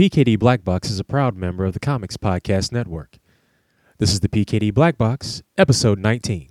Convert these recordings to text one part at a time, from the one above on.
PKD Black Box is a proud member of the Comics Podcast Network. This is the PKD Black Box, episode 19.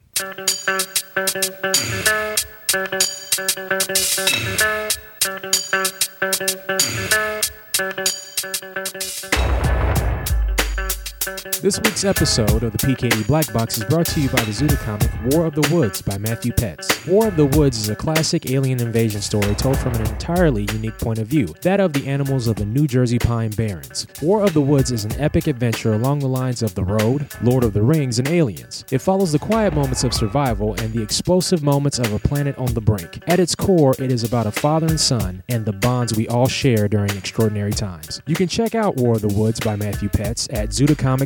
This week's episode of the PKD Black Box is brought to you by the Zuda comic War of the Woods by Matthew Petz. War of the Woods is a classic alien invasion story told from an entirely unique point of view, that of the animals of the New Jersey Pine Barrens. War of the Woods is an epic adventure along the lines of The Road, Lord of the Rings, and Aliens. It follows the quiet moments of survival and the explosive moments of a planet on the brink. At its core, it is about a father and son and the bonds we all share during extraordinary times. You can check out War of the Woods by Matthew Petz at zudacomics.com.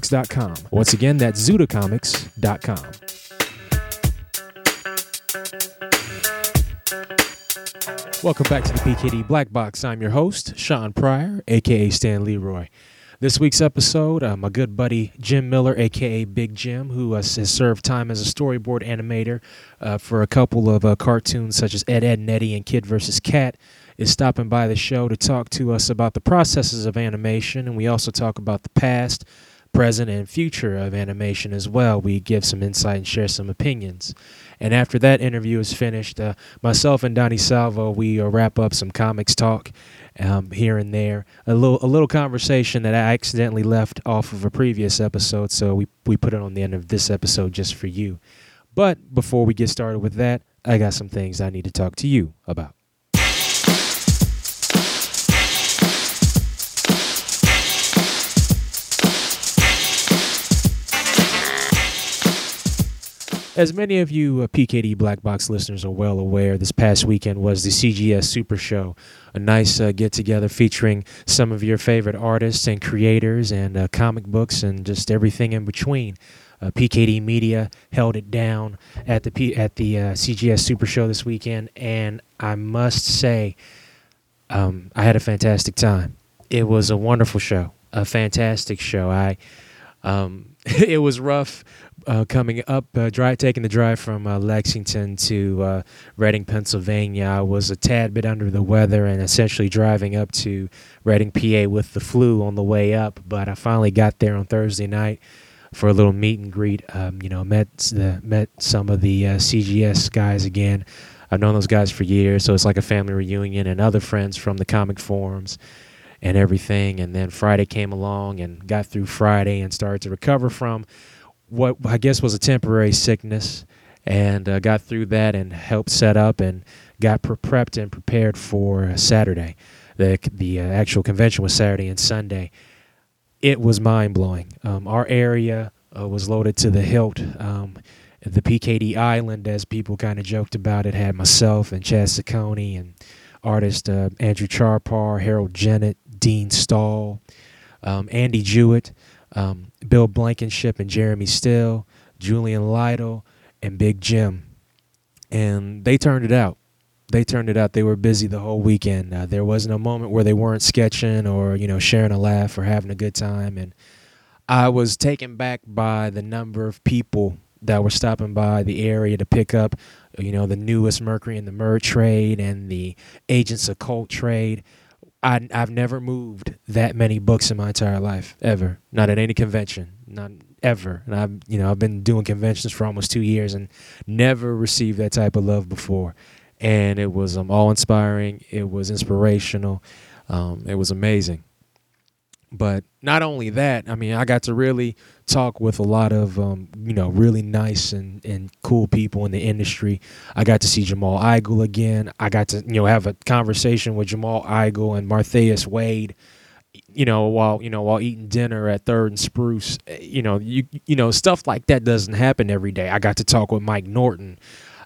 Once again, that's zudacomics.com. Welcome back to the PKD Black Box. I'm your host, Shawn Pryor, aka Stan Leroy. This week's episode, uh, my good buddy Jim Miller, aka Big Jim, who uh, has served time as a storyboard animator uh, for a couple of uh, cartoons such as Ed, Edd, and Eddy and Kid vs. Cat, is stopping by the show to talk to us about the processes of animation, and we also talk about the past, present, and future of animation as well. We give some insight and share some opinions. And after that interview is finished, uh, myself and Donny Salvo, we uh, wrap up some comics talk um, here and there. A little, a little conversation that I accidentally left off of a previous episode, so we we put it on the end of this episode just for you. But before we get started with that, I got some things I need to talk to you about. As many of you uh, PKD Black Box listeners are well aware, this past weekend was the CGS Super Show, a nice uh, get together featuring some of your favorite artists and creators and uh, comic books and just everything in between. Uh, PKD Media held it down at the P- at the uh, CGS Super Show this weekend, and I must say, um, I had a fantastic time. It was a wonderful show, a fantastic show. I um, it was rough uh, coming up, uh, dry, taking the drive from uh, Lexington to uh, Reading, Pennsylvania. I was a tad bit under the weather and essentially driving up to Reading, PA with the flu on the way up. But I finally got there on Thursday night for a little meet and greet. Um, you know, met the, met some of the uh, CGS guys again. I've known those guys for years, so it's like a family reunion and other friends from the comic forums and everything. And then Friday came along and got through Friday and started to recover from what I guess was a temporary sickness, and uh, got through that and helped set up and got pre- prepped and prepared for Saturday. The the uh, actual convention was Saturday and Sunday. It was mind blowing. Um, our area uh, was loaded to the hilt. Um, the PKD Island, as people kind of joked about it, had myself and Chad Saccone and artist uh, Andrew Charpar, Harold Jennett, Dean Stahl, um, Andy Jewett um, Bill Blankenship and Jeremy Still, Julian Lytle, and Big Jim. And they turned it out. They turned it out. They were busy the whole weekend. Uh, there wasn't a moment where they weren't sketching or, you know, sharing a laugh or having a good time. And I was taken back by the number of people that were stopping by the area to pick up, you know, the newest Mercury and the Murd trade and the Agents of Cult trade. I, I've never moved that many books in my entire life ever. Not at any convention, not ever. And I've you know I've been doing conventions for almost two years and never received that type of love before. And it was um, all inspiring. It was inspirational. Um, it was amazing. But not only that, I mean, I got to really talk with a lot of, um, you know, really nice and, and cool people in the industry. I got to see Jamal Igle again. I got to, you know, have a conversation with Jamal Igle and Martheus Wade, you know, while, you know, while eating dinner at Third and Spruce. You know, you, you know, stuff like that doesn't happen every day. I got to talk with Mike Norton.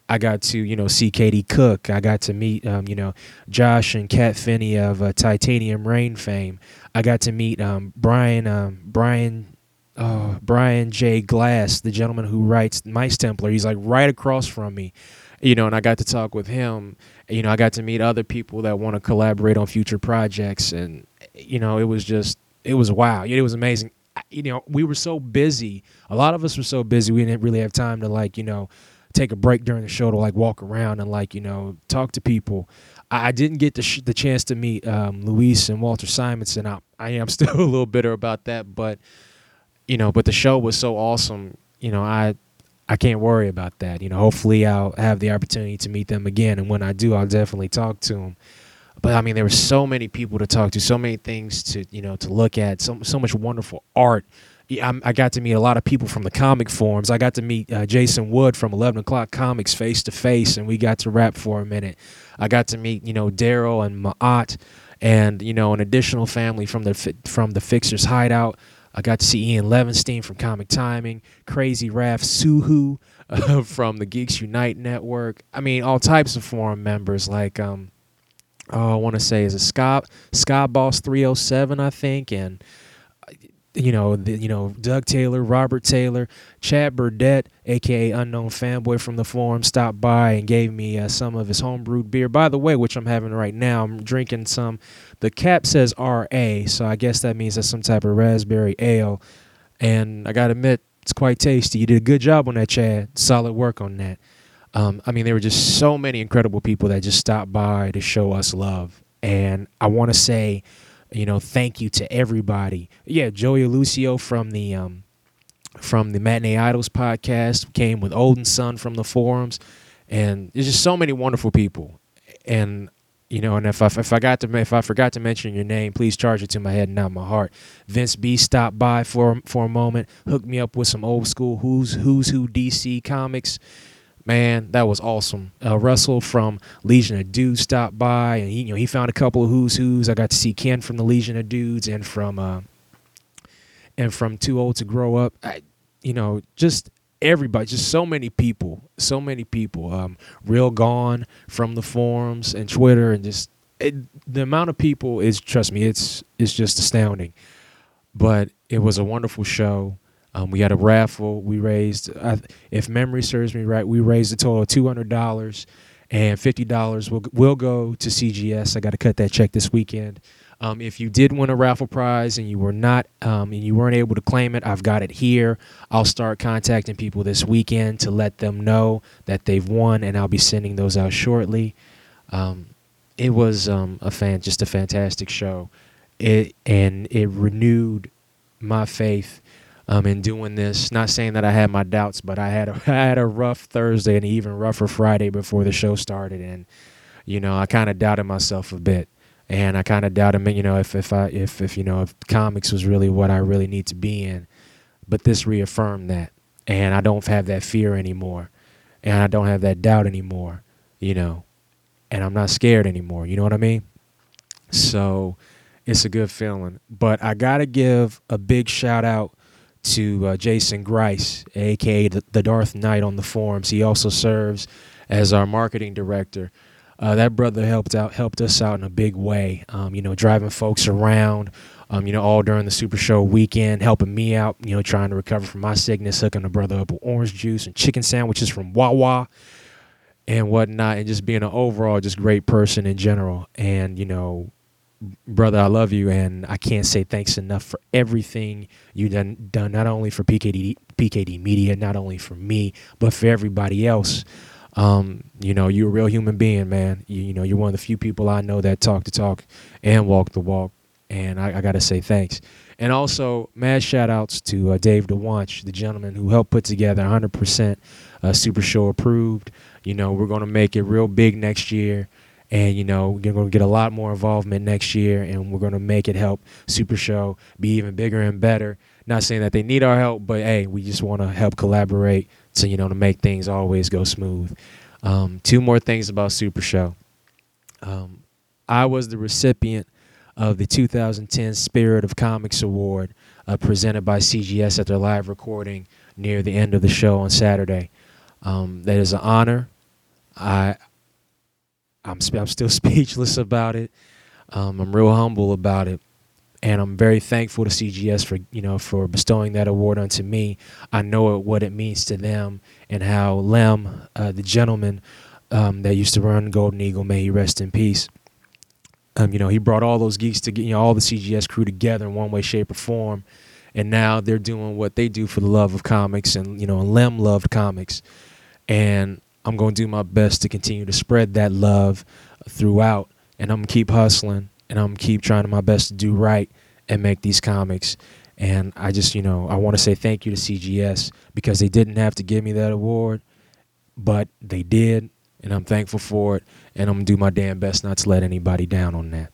I got to, you know, see Katie Cook. I got to meet, um, you know, Josh and Kat Finney of uh, Titanium Rain fame. I got to meet um, Brian, um, Brian, uh, Bryan J. Glass, the gentleman who writes Mice Templar. He's like right across from me, you know, and I got to talk with him. You know, I got to meet other people that want to collaborate on future projects, and you know, it was just, it was wow. It was amazing. You know, we were so busy. A lot of us were so busy. We didn't really have time to like, you know take a break during the show to like walk around and like you know talk to people. I, didn't get the sh- the chance to meet um, Louise and Walter Simonson. I I am still a little bitter about that, but you know, but the show was so awesome. You know, I I can't worry about that. You know, hopefully I'll have the opportunity to meet them again, and when I do, I'll definitely talk to them. But I mean, there were so many people to talk to, so many things to you know to look at, so so much wonderful art. I, I got to meet a lot of people from the comic forums. I got to meet uh, Jason Wood from Eleven O'clock Comics face to face, and we got to rap for a minute. I got to meet you know Daryl and Maat, and you know an additional family from the from the Fixers Hideout. I got to see Ian Levinstein from Comic Timing, Crazy Raf Suhu uh, from the Geeks Unite Network. I mean, all types of forum members like um, oh, I want to say is a Scott Scott Boss 307, I think, and you know, the, you know, Doug Taylor, Robert Taylor, Chad Burdett, aka Unknown Fanboy from the forum, stopped by and gave me uh, some of his homebrewed beer. By the way, which I'm having right now, I'm drinking some. The cap says RA, so I guess that means that's some type of raspberry ale. And I gotta admit, it's quite tasty. You did a good job on that, Chad. Solid work on that. Um, I mean, there were just so many incredible people that just stopped by to show us love. And I want to say, you know, thank you to everybody. Yeah, Joey Lucio from the um, from the Matinee Idols podcast came with Olden Son from the forums, and there's just so many wonderful people. And you know, and if I if I got to if I forgot to mention your name, please charge it to my head and not my heart. Vince B stopped by for for a moment, hooked me up with some old school who's who's who DC comics man, that was awesome. Uh, Russell from Legion of Dudes stopped by, and he, you know, he found a couple of who's who's. I got to see Ken from the Legion of Dudes, and from uh, and from Too Old to Grow Up. I, you know, just everybody, just so many people, so many people. Um, Real Gone from the forums and Twitter, and just it, the amount of people is, trust me, it's it's just astounding. But it was a wonderful show. Um, we had a raffle. We raised, uh, if memory serves me right, we raised a total of two hundred dollars, and fifty dollars will will go to CGS. I got to cut that check this weekend. Um, if you did win a raffle prize and you were not um, and you weren't able to claim it, I've got it here. I'll start contacting people this weekend to let them know that they've won, and I'll be sending those out shortly. Um, it was um, a fan, just a fantastic show. It and it renewed my faith um, in doing this. Not saying that I had my doubts, but I had a, I had a rough Thursday and even rougher Friday before the show started, and you know I kind of doubted myself a bit, and I kind of doubted me, you know if if I if if you know if comics was really what I really need to be in, but this reaffirmed that, and I don't have that fear anymore, and I don't have that doubt anymore, you know, and I'm not scared anymore. You know what I mean? So it's a good feeling. But I got to give a big shout out to uh, Jason Grice, aka the, Darth Knight on the forums. He also serves as our marketing director. Uh, that brother helped out, helped us out in a big way. Um, you know, driving folks around. Um, you know, all during the Super Show weekend, helping me out. You know, trying to recover from my sickness, hooking the brother up with orange juice and chicken sandwiches from Wawa and whatnot, and just being an overall just great person in general. And you know, brother, I love you, and I can't say thanks enough for everything you done done not only for PKD PKD Media, not only for me, but for everybody else. Um, you know, you're a real human being, man. You, you, know, you're one of the few people I know that talk the talk and walk the walk, and I, I got to say thanks. And also, mad shout outs to uh, Dave DeWanch, the gentleman who helped put together 100% uh, Super Show approved. You know, we're going to make it real big next year and you know we're going to get a lot more involvement next year and we're going to make it help super show be even bigger and better. Not saying that they need our help but hey we just want to help collaborate to you know to make things always go smooth. Um, two more things about super show. Um, i was the recipient of the 2010 spirit of comics award uh, presented by cgs at their live recording near the end of the show on saturday. Um, that is an honor. I I'm, I'm still speechless about it. Um, I'm real humble about it, and I'm very thankful to CGS for you know for bestowing that award onto me. I know what it means to them and how Lem, uh, the gentleman um, that used to run Golden Eagle, may he rest in peace. Um, you know, he brought all those geeks to you know all the CGS crew together in one way, shape, or form, and now they're doing what they do for the love of comics, and you know, Lem loved comics And I'm going to do my best to continue to spread that love throughout. And I'm going to keep hustling and I'm going to keep trying my best to do right and make these comics. And I just, you know, I want to say thank you to CGS because they didn't have to give me that award, but they did. And I'm thankful for it. And I'm going to do my damn best not to let anybody down on that.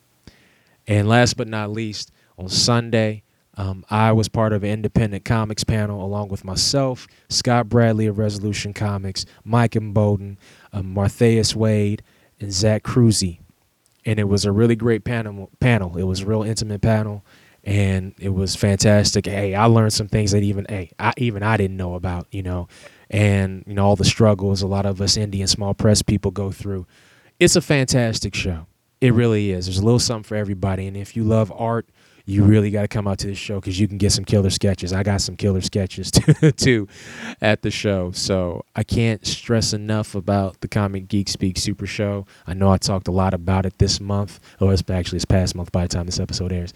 And last but not least, on Sunday, um, I was part of an independent comics panel along with myself, Scott Bradley of Resolution Comics, Mike and um, Martheus Wade, and Zach Cruzy. And it was a really great panel. Panel. It was a real intimate panel, and it was fantastic. Hey, I learned some things that even hey, I, even I didn't know about. You know, and you know all the struggles a lot of us indie and small press people go through. It's a fantastic show. It really is. There's a little something for everybody, and if you love art you really got to come out to this show because you can get some killer sketches. I got some killer sketches too, at the show. So I can't stress enough about the Comic Geek Speak Super Show. I know I talked a lot about it this month, or it's actually it's past month by the time this episode airs,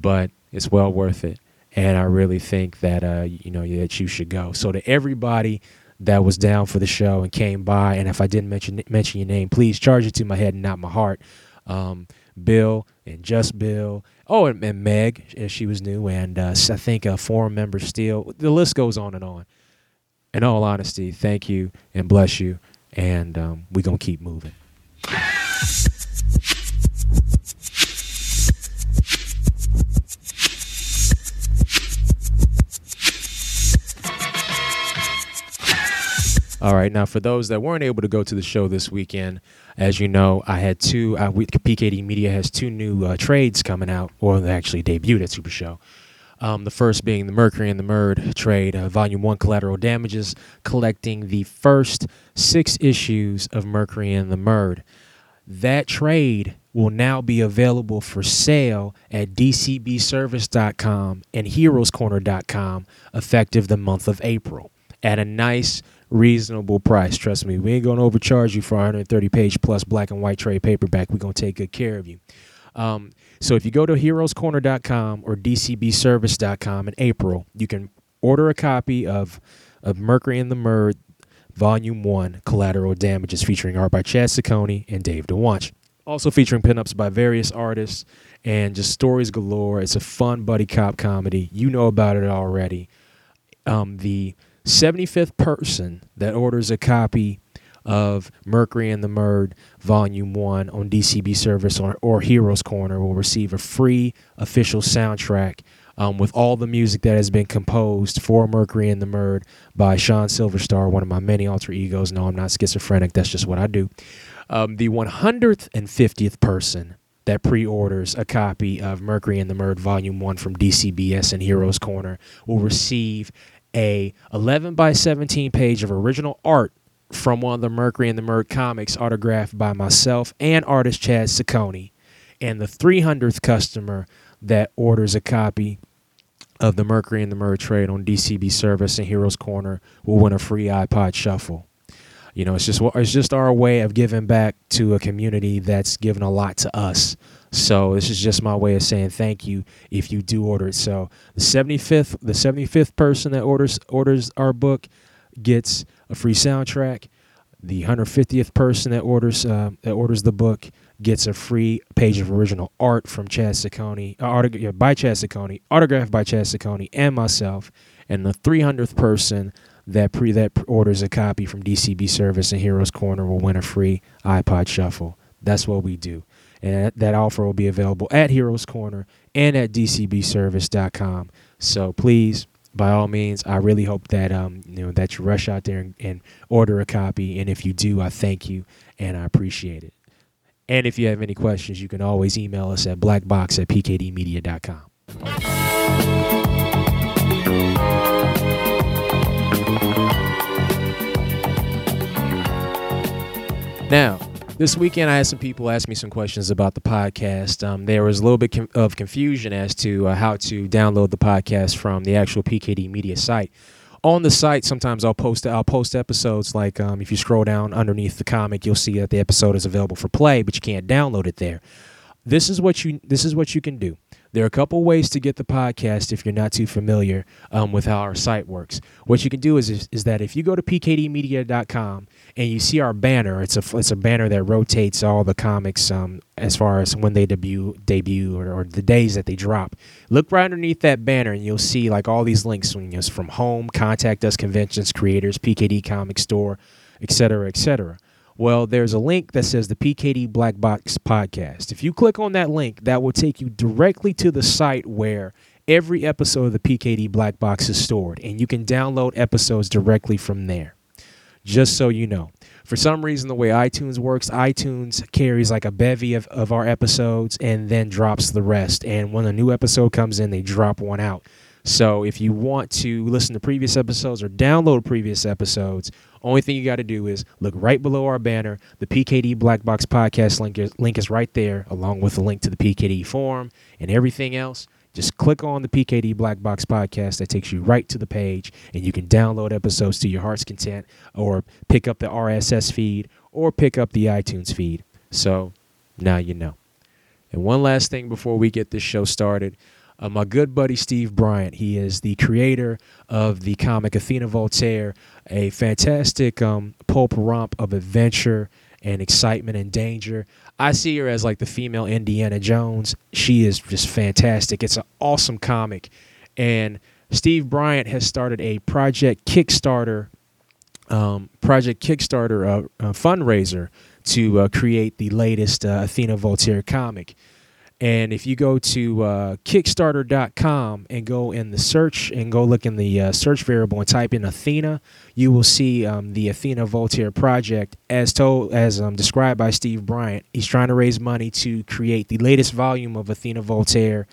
but it's well worth it. And I really think that uh, you know that you should go. So to everybody that was down for the show and came by, and if I didn't mention mention your name, please charge it to my head and not my heart. Um, Bill and Just Bill Oh, and, and Meg, she was new, and uh, I think a forum member still. The list goes on and on. In all honesty, thank you and bless you, and um, we're gonna keep moving. All right, now for those that weren't able to go to the show this weekend, as you know, I had two. Uh, we, PKD Media has two new uh, trades coming out, or they actually debuted at Super Show. Um, the first being the Mercury and the Murd trade, uh, Volume 1 Collateral Damages, collecting the first six issues of Mercury and the Murd. That trade will now be available for sale at dcbservice.com and heroescorner.com effective the month of April at a nice reasonable price. Trust me, we ain't gonna overcharge you for 130 page plus black and white trade paperback. We're gonna take good care of you. Um, so if you go to heroescorner.com or dcbservice.com in April, you can order a copy of of Mercury and the Murd, Volume One, Collateral Damages, featuring art by Chad Saccone and Dave DeWanch. Also featuring pinups by various artists and just stories galore. It's a fun buddy cop comedy. You know about it already. Um, the 75th person that orders a copy of Mercury and the Murd Volume 1 on DCB Service or, or Heroes Corner will receive a free official soundtrack um, with all the music that has been composed for Mercury and the Murd by Sean Silverstar, one of my many alter egos. No, I'm not schizophrenic. That's just what I do. Um, the 150th person that pre-orders a copy of Mercury and the Murd Volume 1 from DCBS and Heroes Corner will receive a 11 by 17 page of original art from one of the Mercury and the Murd comics autographed by myself and artist Chad Saccone. And the 300th customer that orders a copy of the Mercury and the Murd trade on DCB Service and Heroes Corner will win a free iPod Shuffle. You know, it's just it's just our way of giving back to a community that's given a lot to us. So this is just my way of saying thank you if you do order it. So the 75th the 75th person that orders orders our book gets a free soundtrack. The 150th person that orders uh, that orders the book gets a free page of original art from Chad Saccone, uh, art, yeah, by Chad Saccone, autographed by Chad Saccone and myself. And the 300th person that pre that orders a copy from DCB Service and Heroes Corner will win a free iPod Shuffle. That's what we do. And that offer will be available at Heroes Corner and at DCBService.com. So please, by all means, I really hope that um, you know that you rush out there and, and order a copy. And if you do, I thank you and I appreciate it. And if you have any questions, you can always email us at blackbox at pkdmedia.com. Now, this weekend, I had some people ask me some questions about the podcast. Um, there was a little bit com- of confusion as to uh, how to download the podcast from the actual PKD Media site. On the site, sometimes I'll post I'll post episodes. Like um, if you scroll down underneath the comic, you'll see that the episode is available for play, but you can't download it there. This is what you this is what you can do. There are a couple ways to get the podcast if you're not too familiar um, with how our site works. What you can do is, is, is that if you go to pkdmedia.com and you see our banner, it's a it's a banner that rotates all the comics um, as far as when they debut debut or, or, the days that they drop. Look right underneath that banner and you'll see like all these links you from home, contact us, conventions, creators, PKD Comic Store, etc., etc. Well, there's a link that says the PKD Black Box Podcast. If you click on that link, that will take you directly to the site where every episode of the PKD Black Box is stored, and you can download episodes directly from there. Just so you know. For some reason, the way iTunes works, iTunes carries like a bevy of, of our episodes and then drops the rest. And when a new episode comes in, they drop one out. So if you want to listen to previous episodes or download previous episodes, only thing you got to do is look right below our banner. The PKD Black Box Podcast link is, link is right there, along with the link to the PKD forum and everything else. Just click on the PKD Black Box Podcast. That takes you right to the page, and you can download episodes to your heart's content, or pick up the RSS feed, or pick up the iTunes feed. So now you know. And one last thing before we get this show started. Uh, my good buddy Steve Bryant. He is the creator of the comic Athena Voltaire, a fantastic um, pulp romp of adventure and excitement and danger. I see her as like the female Indiana Jones. She is just fantastic. It's an awesome comic. And Steve Bryant has started a project Kickstarter, um, project Kickstarter uh, uh, fundraiser to uh, create the latest uh, Athena Voltaire comic. And if you go to uh, Kickstarter.com and go in the search and go look in the uh, search variable and type in Athena, you will see um, the Athena Voltaire project as told as um, described by Steve Bryant. He's trying to raise money to create the latest volume of Athena Voltaire.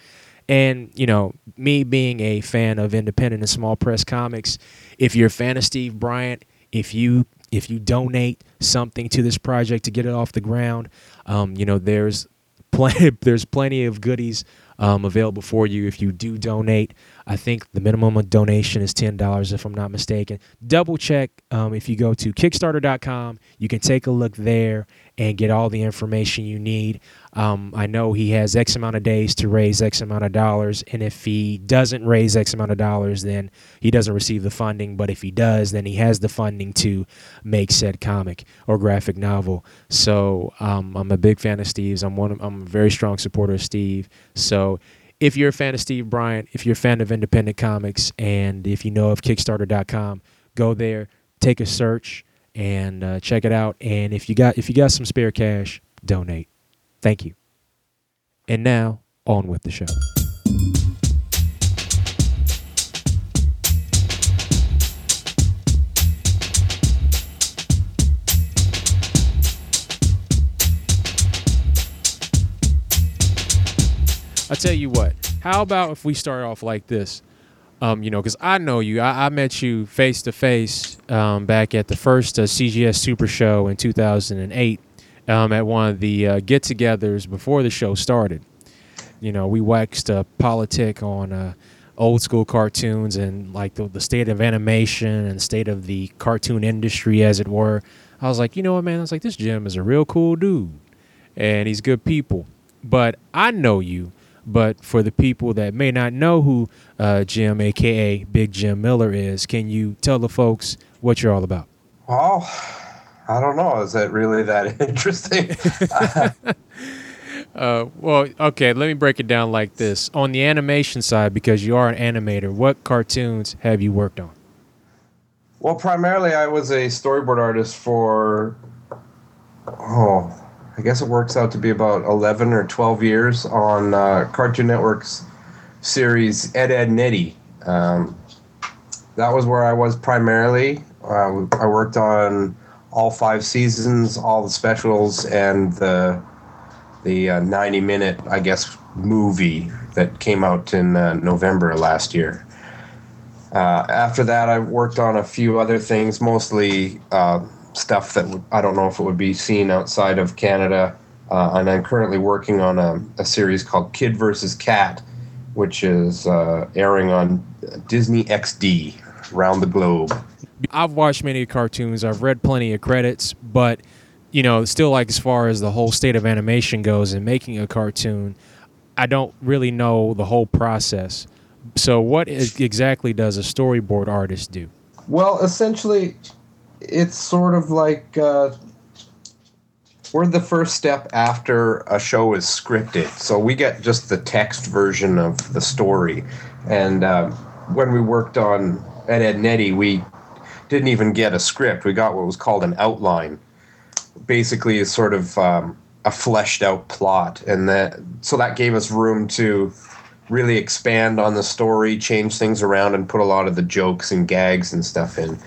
And you know, me being a fan of independent and small press comics, if you're a fan of Steve Bryant, if you if you donate something to this project to get it off the ground, um, you know, there's plenty, there's plenty of goodies um, available for you if you do donate. I think the minimum donation is $10 if I'm not mistaken. Double check um, if you go to Kickstarter.com. You can take a look there and get all the information you need. Um, I know he has X amount of days to raise X amount of dollars, and if he doesn't raise X amount of dollars, then he doesn't receive the funding. But if he does, then he has the funding to make said comic or graphic novel. So um, I'm a big fan of Steve's. I'm one. Of, I'm a very strong supporter of Steve. So if you're a fan of Steve Bryant, if you're a fan of independent comics, and if you know of Kickstarter.com, go there, take a search, and uh, check it out. And if you got if you got some spare cash, donate. Thank you. And now on with the show. I tell you what. How about if we start off like this? Um, you know, because I know you. I, I met you face to face back at the first uh, CGS Super Show in 2008 um, at one of the uh, get-togethers before the show started. You know, we waxed a politic on uh, old school cartoons and like the, the state of animation and the state of the cartoon industry, as it were. I was like, you know what, man? I was like, this Jim is a real cool dude, and he's good people. But I know you but for the people that may not know who uh, Jim, aka Big Jim Miller, is, can you tell the folks what you're all about? Well, I don't know. Is that really that interesting? uh, well, okay. Let me break it down like this: on the animation side, because you are an animator, what cartoons have you worked on? Well, primarily, I was a storyboard artist for oh I guess it works out to be about 11 or 12 years on uh, Cartoon Network's series Ed, Edd, n Eddy. Um, that was where I was primarily. Uh, I worked on all five seasons, all the specials, and the the uh, 90 minute, I guess, movie that came out in uh, November last year. Uh, after that, I worked on a few other things, mostly uh, stuff that would, I don't know if it would be seen outside of Canada. Uh, and I'm currently working on a, a, series called Kid versus Cat, which is uh, airing on Disney XD around the globe. I've watched many cartoons. I've read plenty of credits, but you know, still like as far as the whole state of animation goes and making a cartoon, I don't really know the whole process. So, what is, exactly does a storyboard artist do? Well, essentially, it's sort of like uh, we're the first step after a show is scripted. So we get just the text version of the story. And uh, when we worked on at Ed Netty, we didn't even get a script. We got what was called an outline. Basically, it's sort of um, a fleshed out plot, and that so that gave us room to really expand on the story, change things around, and put a lot of the jokes and gags and stuff in.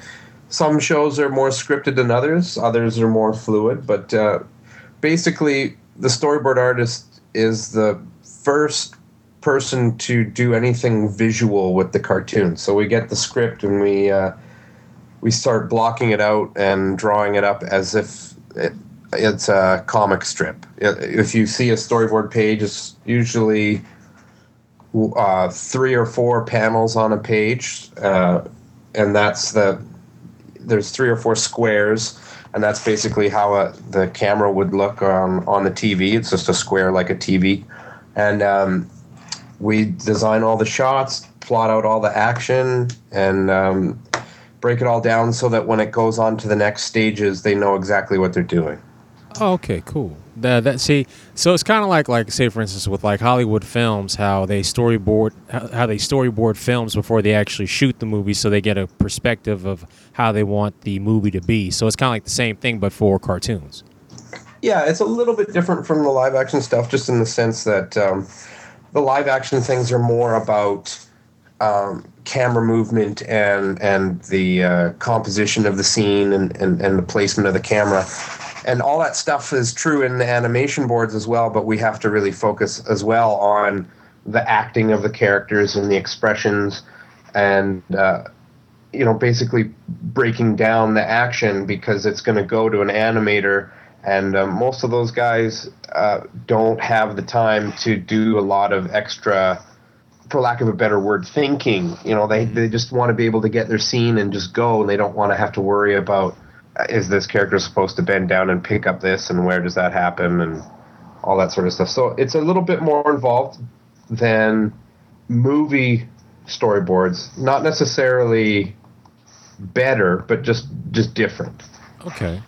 Some shows are more scripted than others. Others are more fluid, but uh, basically, the storyboard artist is the first person to do anything visual with the cartoon. So we get the script and we uh, we start blocking it out and drawing it up as if it, it's a comic strip. If you see a storyboard page, it's usually uh, three or four panels on a page, uh, and that's the there's three or four squares, and that's basically how a, the camera would look on on the TV. It's just a square like a TV, and um, we design all the shots, plot out all the action, and um, break it all down so that when it goes on to the next stages, they know exactly what they're doing. Okay, cool. That, that see, so it's kind of like like say for instance with like Hollywood films, how they storyboard how they storyboard films before they actually shoot the movie, so they get a perspective of how they want the movie to be. So it's kind of like the same thing, but for cartoons. Yeah, it's a little bit different from the live action stuff, just in the sense that um, the live action things are more about um, camera movement and and the uh, composition of the scene and, and, and the placement of the camera and all that stuff is true in the animation boards as well but we have to really focus as well on the acting of the characters and the expressions and uh, you know basically breaking down the action because it's going to go to an animator. And um, most of those guys uh, don't have the time to do a lot of extra for lack of a better word thinking. You know they, they just want to be able to get their scene and just go and they don't want to have to worry about uh, is this character supposed to bend down and pick up this and where does that happen and all that sort of stuff. So it's a little bit more involved than movie storyboards. Not necessarily better but just just different. Okay.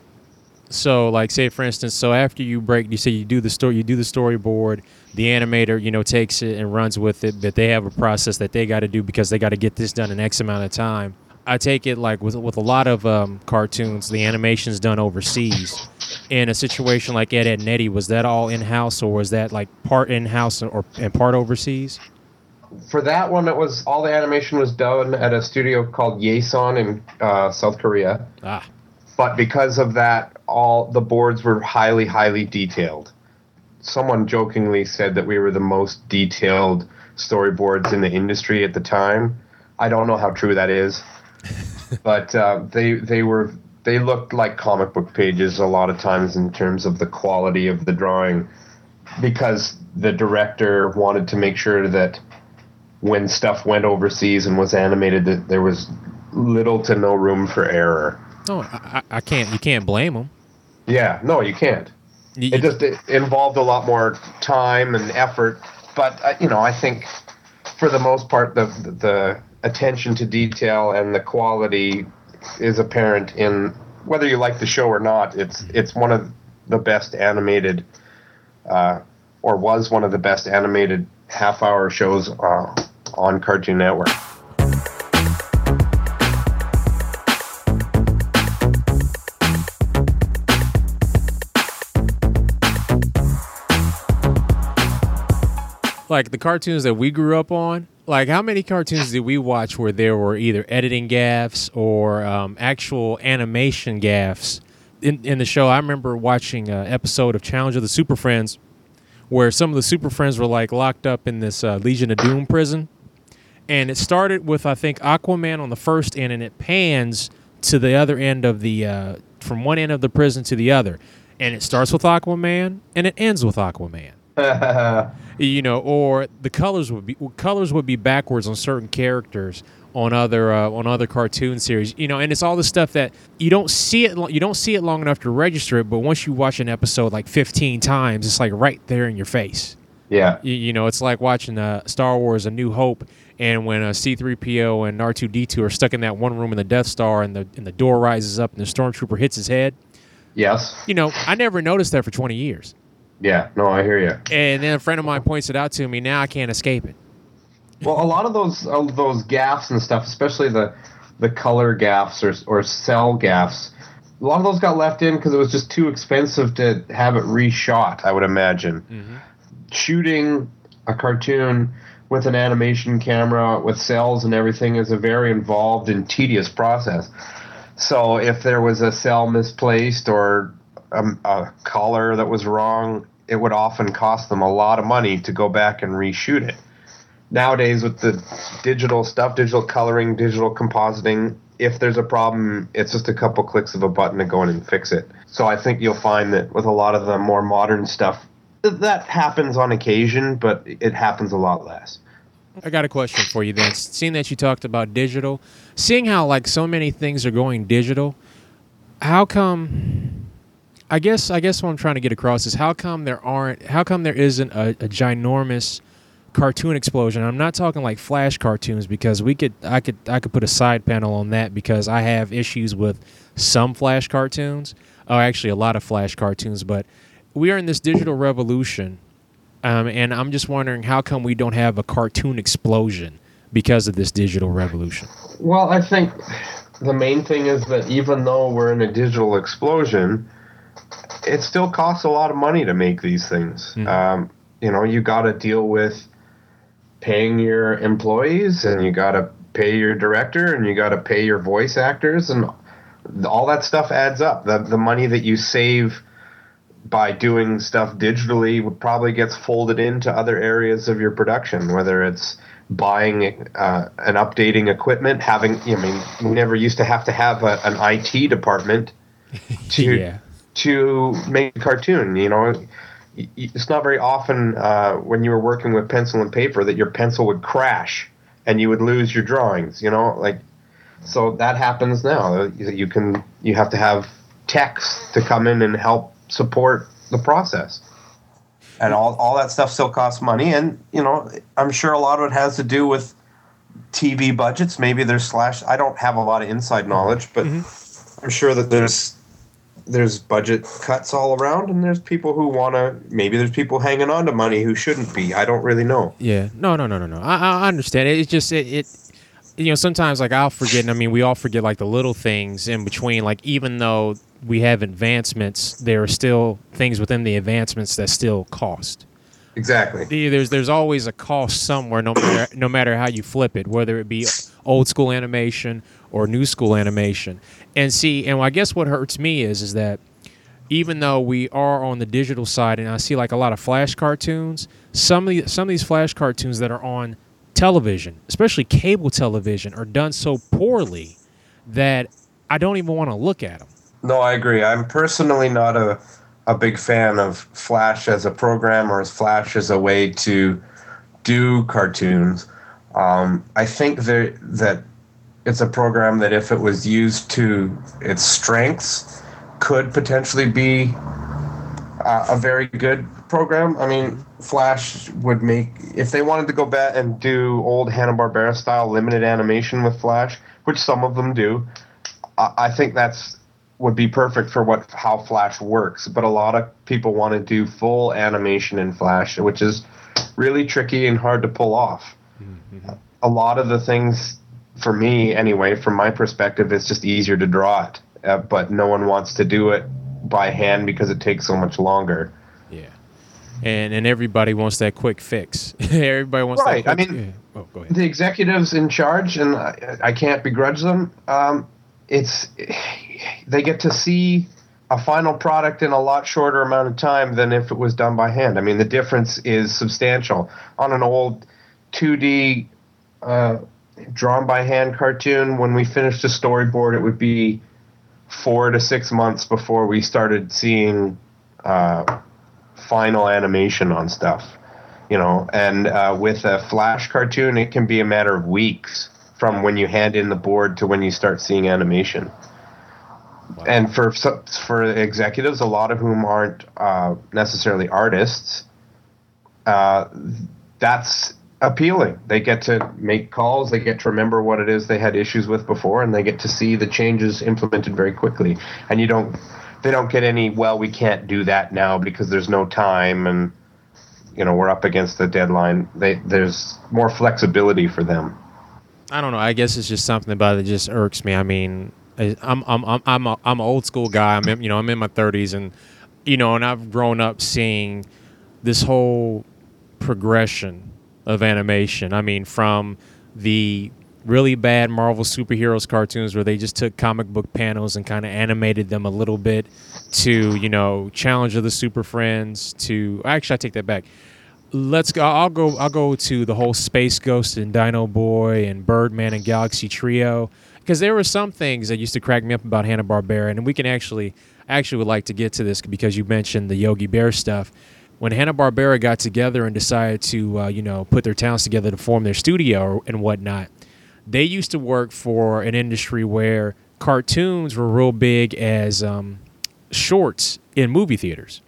So like say for instance so after you break you say you do the story you do the storyboard the animator you know takes it and runs with it but they have a process that they got to do because they got to get this done in x amount of time i take it like with, with a lot of um, cartoons the animation's done overseas. In a situation like ed, edd and eddy was that all in-house or was that like part in-house or and part overseas? For that one it was all the animation was done at a studio called Yeson in uh, south korea. Ah. But because of that all the boards were highly highly detailed. Someone jokingly said that we were the most detailed storyboards in the industry at the time. I don't know how true that is but uh, they they were they looked like comic book pages a lot of times in terms of the quality of the drawing because the director wanted to make sure that when stuff went overseas and was animated that there was little to no room for error no i, I can't you can't blame them yeah, no, you can't. You- It just it involved a lot more time and effort, but uh, you know, I think for the most part, the the attention to detail and the quality is apparent in whether you like the show or not. It's it's one of the best animated, uh, or was one of the best animated half-hour shows uh, on Cartoon Network. like the cartoons that we grew up on like how many cartoons did we watch where there were either editing gaffes or um, actual animation gaffes in, in the show i remember watching an episode of challenge of the super friends where some of the super friends were like locked up in this uh, legion of doom prison. And it started with i think aquaman on the first end and it pans to the other end of the uh, from one end of the prison to the other. And it starts with aquaman and it ends with aquaman you know, or the colors would be colors would be backwards on certain characters on other uh, on other cartoon series. You know, and it's all the stuff that you don't see it. You don't see it long enough to register it, but once you watch an episode like 15 times, it's like right there in your face. Yeah. You, you know, it's like watching uh, Star Wars: A New Hope, and when uh, C-3PO and R2D2 are stuck in that one room in the Death Star, and the and the door rises up, and the stormtrooper hits his head. Yes. You know, I never noticed that for 20 years, Yeah. No, I hear you. and then a friend of mine points it out to me. Now I can't escape it. Well, a lot of those of those gaffs and stuff, especially the the color gaffs or or cell gaffs, a lot of those got left in because it was just too expensive to have it reshot. I would imagine mm-hmm. shooting a cartoon with an animation camera with cells and everything is a very involved and tedious process. So if there was a cell misplaced or a, a color that was wrong, it would often cost them a lot of money to go back and reshoot it nowadays with the digital stuff, digital coloring, digital compositing, if there's a problem, it's just a couple clicks of a button to go in and fix it. So I think you'll find that with a lot of the more modern stuff, that happens on occasion, but it happens a lot less. I got a question for you then. Seeing that you talked about digital, seeing how like so many things are going digital, how come I guess I guess what I'm trying to get across is how come there aren't how come there isn't a, a ginormous cartoon explosion. I'm not talking like flash cartoons because we could I could I could put a side panel on that because I have issues with some flash cartoons. Oh, actually a lot of flash cartoons, but we are in this digital revolution um, and I'm just wondering how come we don't have a cartoon explosion because of this digital revolution. Well, I think the main thing is that even though we're in a digital explosion, it still costs a lot of money to make these things. Mhm. Um, you know, you got to deal with paying your employees, and you got to pay your director, and you got to pay your voice actors, and all that stuff adds up. The the money that you save by doing stuff digitally would probably gets folded into other areas of your production, whether it's buying uh, and updating equipment, having. I mean, we never used to have to have a, an IT department to yeah. To make a cartoon. You know, it's not very often uh, when you were working with pencil and paper that your pencil would crash and you would lose your drawings. You know, like so that happens now. You you can you have to have techs to come in and help support the process. And all, all that stuff still costs money, and you know I'm sure a lot of it has to do with TV budgets. Maybe there's slash. I don't have a lot of inside knowledge, but I'm sure that there's there's budget cuts all around, and there's people who want to. Maybe there's people hanging on to money who shouldn't be. I don't really know. Yeah. No, no, no, no, no. I, I understand. It, it's just it, it you know, sometimes like I'll forget and I mean we all forget like the little things in between. Like even though we have advancements, there are still things within the advancements that still cost. Exactly. There's there's always a cost somewhere, no matter no matter how you flip it, whether it be old school animation or new school animation. And see, and I guess what hurts me is is that even though we are on the digital side, and I see like a lot of flash cartoons, some of the, some of these flash cartoons that are on television, especially cable television, are done so poorly that I don't even want to look at them. No, I agree. I'm personally not a a big fan of Flash as a program or as Flash as a way to do cartoons. Um, I think that that it's a program that if it was used to its strengths, could potentially be uh, a very good program. I mean, Flash would make if they wanted to go back and do old Hanna Barbera style limited animation with Flash, which some of them do. I I think that's would be perfect for what how Flash works. But a lot of people want to do full animation in Flash, which is really tricky and hard to pull off. A lot of the things, for me anyway, from my perspective, it's just easier to draw it. Uh, but no one wants to do it by hand because it takes so much longer. Yeah. And and everybody wants that quick fix. everybody wants Right, that I mean- yeah. Oh, go ahead. the executives in charge, and I, I can't begrudge them. Um, it's they get to see a final product in a lot shorter amount of time than if it was done by hand. I mean, the difference is substantial. On an old 2D uh, drawn by hand cartoon, when we finished a storyboard, it would be four to six months before we started seeing uh, final animation on stuff you know? And uh, with a flash cartoon it can be a matter of weeks from when you hand in the board to when you start seeing animation. Wow. and for for executives a lot of whom aren't uh, necessarily artists uh, that's appealing. They get to make calls, they get to remember what it is they had issues with before, and they get to see the changes implemented very quickly. And you don't, they don't get any. Well, we can't do that now because there's no time, and you know we're up against the deadline. They, there's more flexibility for them. I don't know. I guess it's just something about it just irks me. I mean, I'm I'm I'm I'm a, I'm an old school guy. I'm in, you know I'm in my 30s, and you know, and I've grown up seeing this whole progression of animation. I mean, from the really bad Marvel superheroes cartoons where they just took comic book panels and kind of animated them a little bit to, you know, Challenge of the Super Friends to actually I take that back. Let's go I'll go I'll go to the whole Space Ghost and Dino Boy and Birdman and Galaxy Trio because there were some things that used to crack me up about Hanna-Barbera and we can actually actually would like to get to this because you mentioned the Yogi Bear stuff when Hanna Barbera got together and decided to, uh, you know, put their talents together to form their studio and whatnot, they used to work for an industry where cartoons were real big as um, shorts in movie theaters.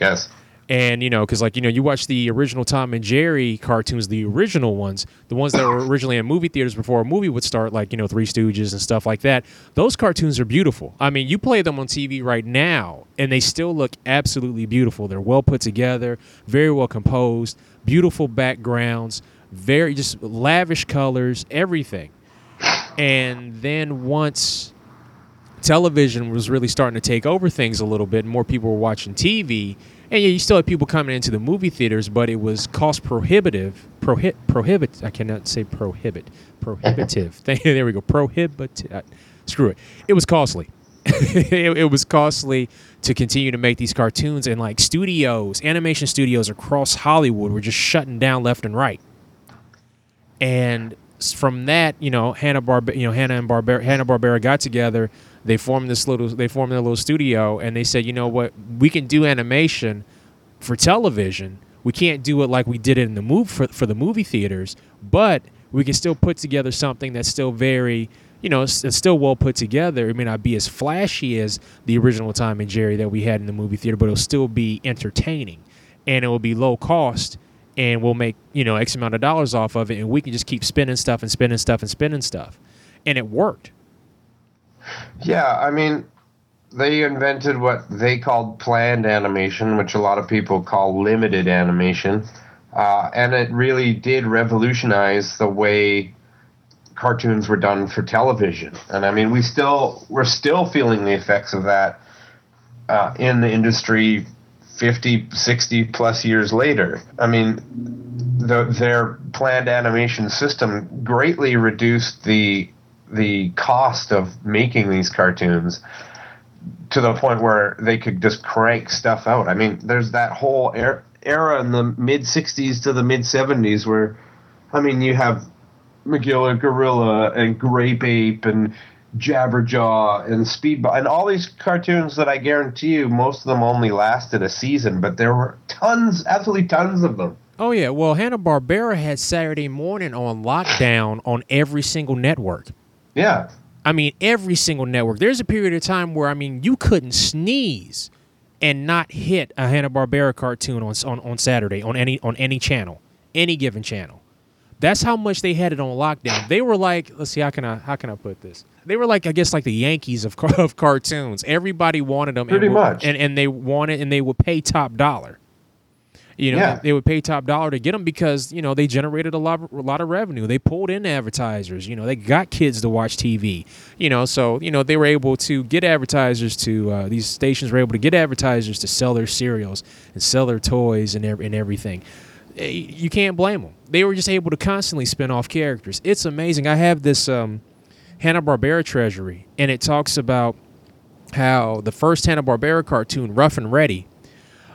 Yes. And you know, because like you know, you watch the original Tom and Jerry cartoons, the original ones, the ones that were originally in movie theaters before a movie would start, like you know, Three Stooges and stuff like that. Those cartoons are beautiful. I mean, you play them on TV right now, and they still look absolutely beautiful. They're well put together, very well composed, beautiful backgrounds, very just lavish colors, everything. And then once television was really starting to take over things a little bit, and more people were watching TV and yeah, you still had people coming into the movie theaters, but it was cost prohibitive. Prohib prohibit. I cannot say prohibit. Prohibitive. there we go. Prohibitive. Uh, screw it. It was costly. it, it was costly to continue to make these cartoons, and like studios, animation studios across Hollywood were just shutting down left and right. And from that, you know, Hanna Barbera, you know, Hanna and Barbera, Hanna Barbera got together they formed this little they formed their little studio and they said you know what? We can do animation for television. We can't do it like we did it in the move for, for the movie theaters but we can still put together something that's still very you know it's, it's, still well put together. It may not be as flashy as the original Tom and Jerry that we had in the movie theater but it'll still be entertaining and it will be low cost and we'll make you know x amount of dollars off of it and we can just keep spinning stuff and spinning stuff and spinning stuff. And it worked yeah, I mean, they invented what they called planned animation, which a lot of people call limited animation. Uh, and it really did revolutionize the way cartoons were done for television. And I mean, we still we're still feeling the effects of that uh, in the industry 50, 60 plus years later. I mean, the, their planned animation system greatly reduced the the cost of making these cartoons to the point where they could just crank stuff out. I mean, there's that whole er- era in the mid 60s to the mid 70s where, I mean, you have Magilla Gorilla and Grape Ape and Jabberjaw and Speedball and all these cartoons that I guarantee you most of them only lasted a season, but there were tons, absolutely tons of them. Oh yeah, well Hanna Barbera had Saturday morning on lockdown on every single network. Yeah. I mean, every single network. There's a period of time where I mean, you couldn't sneeze and not hit a Hanna Barbera cartoon on, on on Saturday on any on any channel, any given channel. That's how much they had it on lockdown. They were like, let's see, how can I how can I put this? They were like, I guess, like the Yankees of of cartoons. Everybody wanted them, pretty and, much, and and they wanted and they would pay top dollar. You know, yeah. they, would pay top dollar to get them because you know they generated a lot, a lot of revenue. They pulled in advertisers. You know, they got kids to watch TV. You know, so you know they were able to get advertisers to uh, these stations were able to get advertisers to sell their cereals and sell their toys and and everything. Eh, you can't blame them. They were just able to constantly spin off characters. It's amazing. I have this um, Hanna Barbera treasury, and it talks about how the first Hanna Barbera cartoon, Rough and Ready